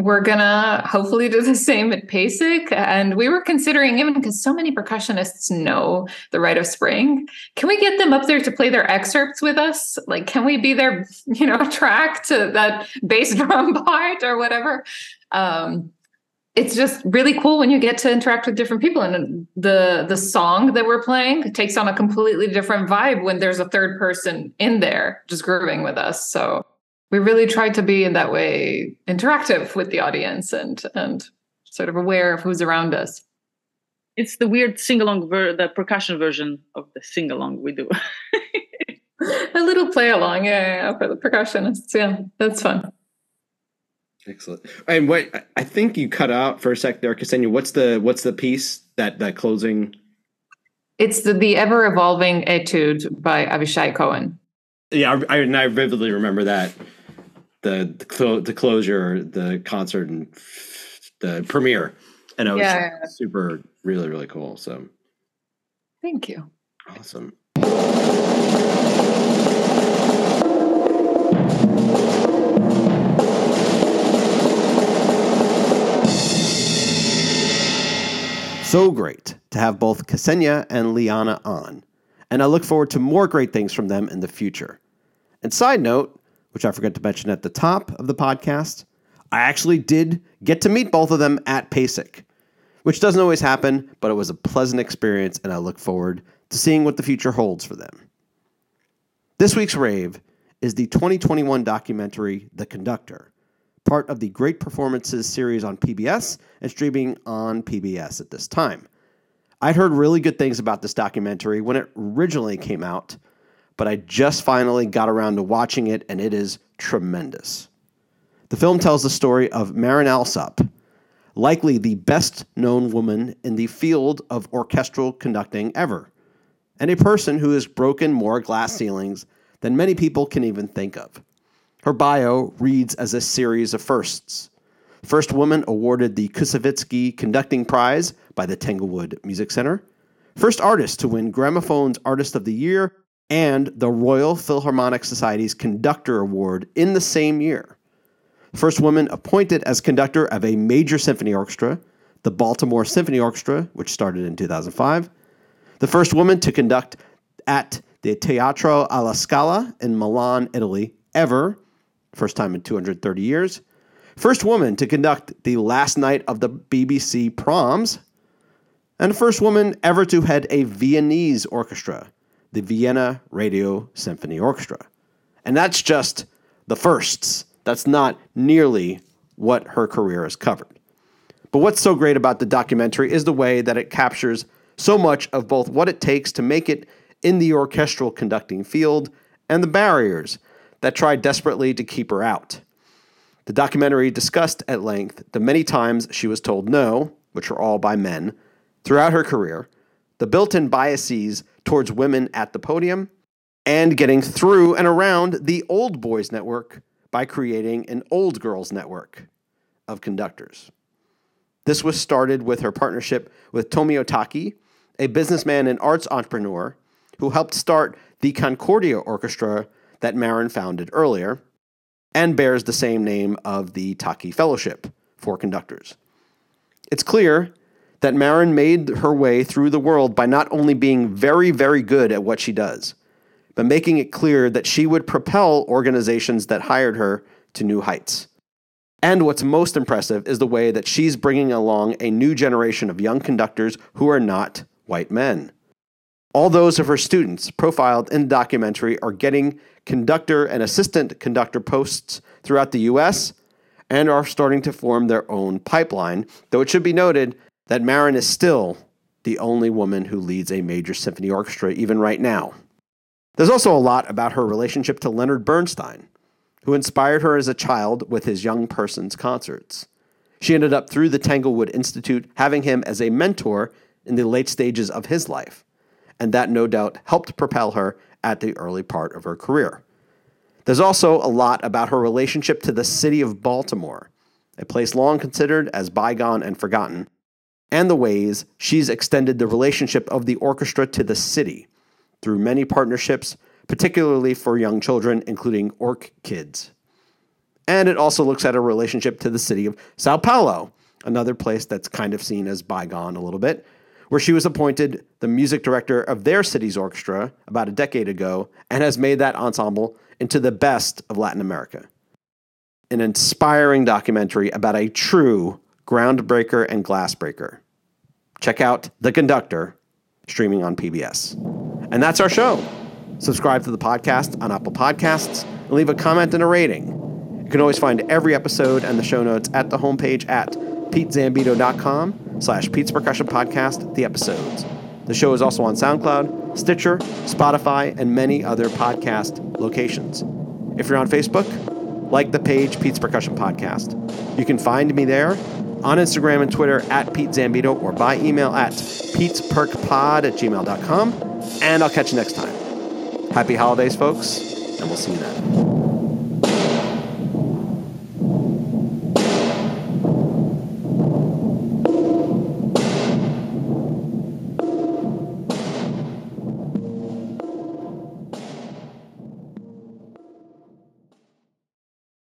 we're gonna hopefully do the same at PASIC. And we were considering, even because so many percussionists know the Rite of Spring, can we get them up there to play their excerpts with us? Like, can we be their, you know, track to that bass drum part or whatever? Um, it's just really cool when you get to interact with different people and the the song that we're playing takes on a completely different vibe when there's a third person in there just grooving with us so we really tried to be in that way interactive with the audience and and sort of aware of who's around us. It's the weird sing along, ver- the percussion version of the sing along we do. a little play along, yeah, yeah, for the percussionists. Yeah, that's fun. Excellent. And what I think you cut out for a sec there, Ksenia. What's the what's the piece that that closing? It's the, the ever evolving etude by Avishai Cohen. Yeah, I, I, I vividly remember that the the, clo- the closure, the concert, and the premiere, and it was yeah. super, really, really cool. So, thank you. Awesome. So great to have both Ksenia and Liana on, and I look forward to more great things from them in the future. And side note, which I forgot to mention at the top of the podcast, I actually did get to meet both of them at PASIC, which doesn't always happen, but it was a pleasant experience, and I look forward to seeing what the future holds for them. This week's rave is the 2021 documentary The Conductor, part of the Great Performances series on PBS and streaming on PBS at this time. I'd heard really good things about this documentary when it originally came out, but I just finally got around to watching it, and it is tremendous. The film tells the story of Marin Alsop, likely the best known woman in the field of orchestral conducting ever, and a person who has broken more glass ceilings than many people can even think of. Her bio reads as a series of firsts. First woman awarded the Koussevitzky Conducting Prize by the Tanglewood Music Center first artist to win Gramophone's Artist of the Year and the Royal Philharmonic Society's Conductor Award in the same year. First woman appointed as conductor of a major symphony orchestra, the Baltimore Symphony Orchestra, which started in 2005. The first woman to conduct at the Teatro alla Scala in Milan, Italy, ever, first time in 230 years. First woman to conduct the last night of the BBC proms. And first woman ever to head a Viennese orchestra, the Vienna Radio Symphony Orchestra. And that's just the firsts. That's not nearly what her career has covered. But what's so great about the documentary is the way that it captures so much of both what it takes to make it in the orchestral conducting field and the barriers that try desperately to keep her out. The documentary discussed at length the many times she was told no, which were all by men, throughout her career, the built in biases towards women at the podium, and getting through and around the old boys network by creating an old girls network of conductors. This was started with her partnership with Tomio Taki, a businessman and arts entrepreneur who helped start the Concordia Orchestra that Marin founded earlier, and bears the same name of the Taki Fellowship for conductors. It's clear that Marin made her way through the world by not only being very, very good at what she does, but making it clear that she would propel organizations that hired her to new heights. And what's most impressive is the way that she's bringing along a new generation of young conductors who are not white men. All those of her students profiled in the documentary are getting conductor and assistant conductor posts throughout the US and are starting to form their own pipeline, though it should be noted that Marin is still the only woman who leads a major symphony orchestra even right now. There's also a lot about her relationship to Leonard Bernstein, who inspired her as a child with his young person's concerts. She ended up through the Tanglewood Institute having him as a mentor in the late stages of his life and that no doubt helped propel her at the early part of her career. There's also a lot about her relationship to the city of Baltimore, a place long considered as bygone and forgotten, and the ways she's extended the relationship of the orchestra to the city through many partnerships, particularly for young children, including Orc Kids. And it also looks at a relationship to the city of Sao Paulo, another place that's kind of seen as bygone a little bit, where she was appointed the music director of their city's orchestra about a decade ago and has made that ensemble into the best of Latin America. An inspiring documentary about a true groundbreaker and glassbreaker. Check out The Conductor, streaming on PBS. And that's our show. Subscribe to the podcast on Apple Podcasts and leave a comment and a rating. You can always find every episode and the show notes at the homepage at petezambito.com slash Pete's Percussion Podcast, the episodes. The show is also on SoundCloud, Stitcher, Spotify, and many other podcast locations. If you're on Facebook, like the page Pete's Percussion Podcast. You can find me there on Instagram and Twitter at Pete Zambito or by email at petesperkpod at gmail.com. And I'll catch you next time. Happy holidays, folks, and we'll see you then.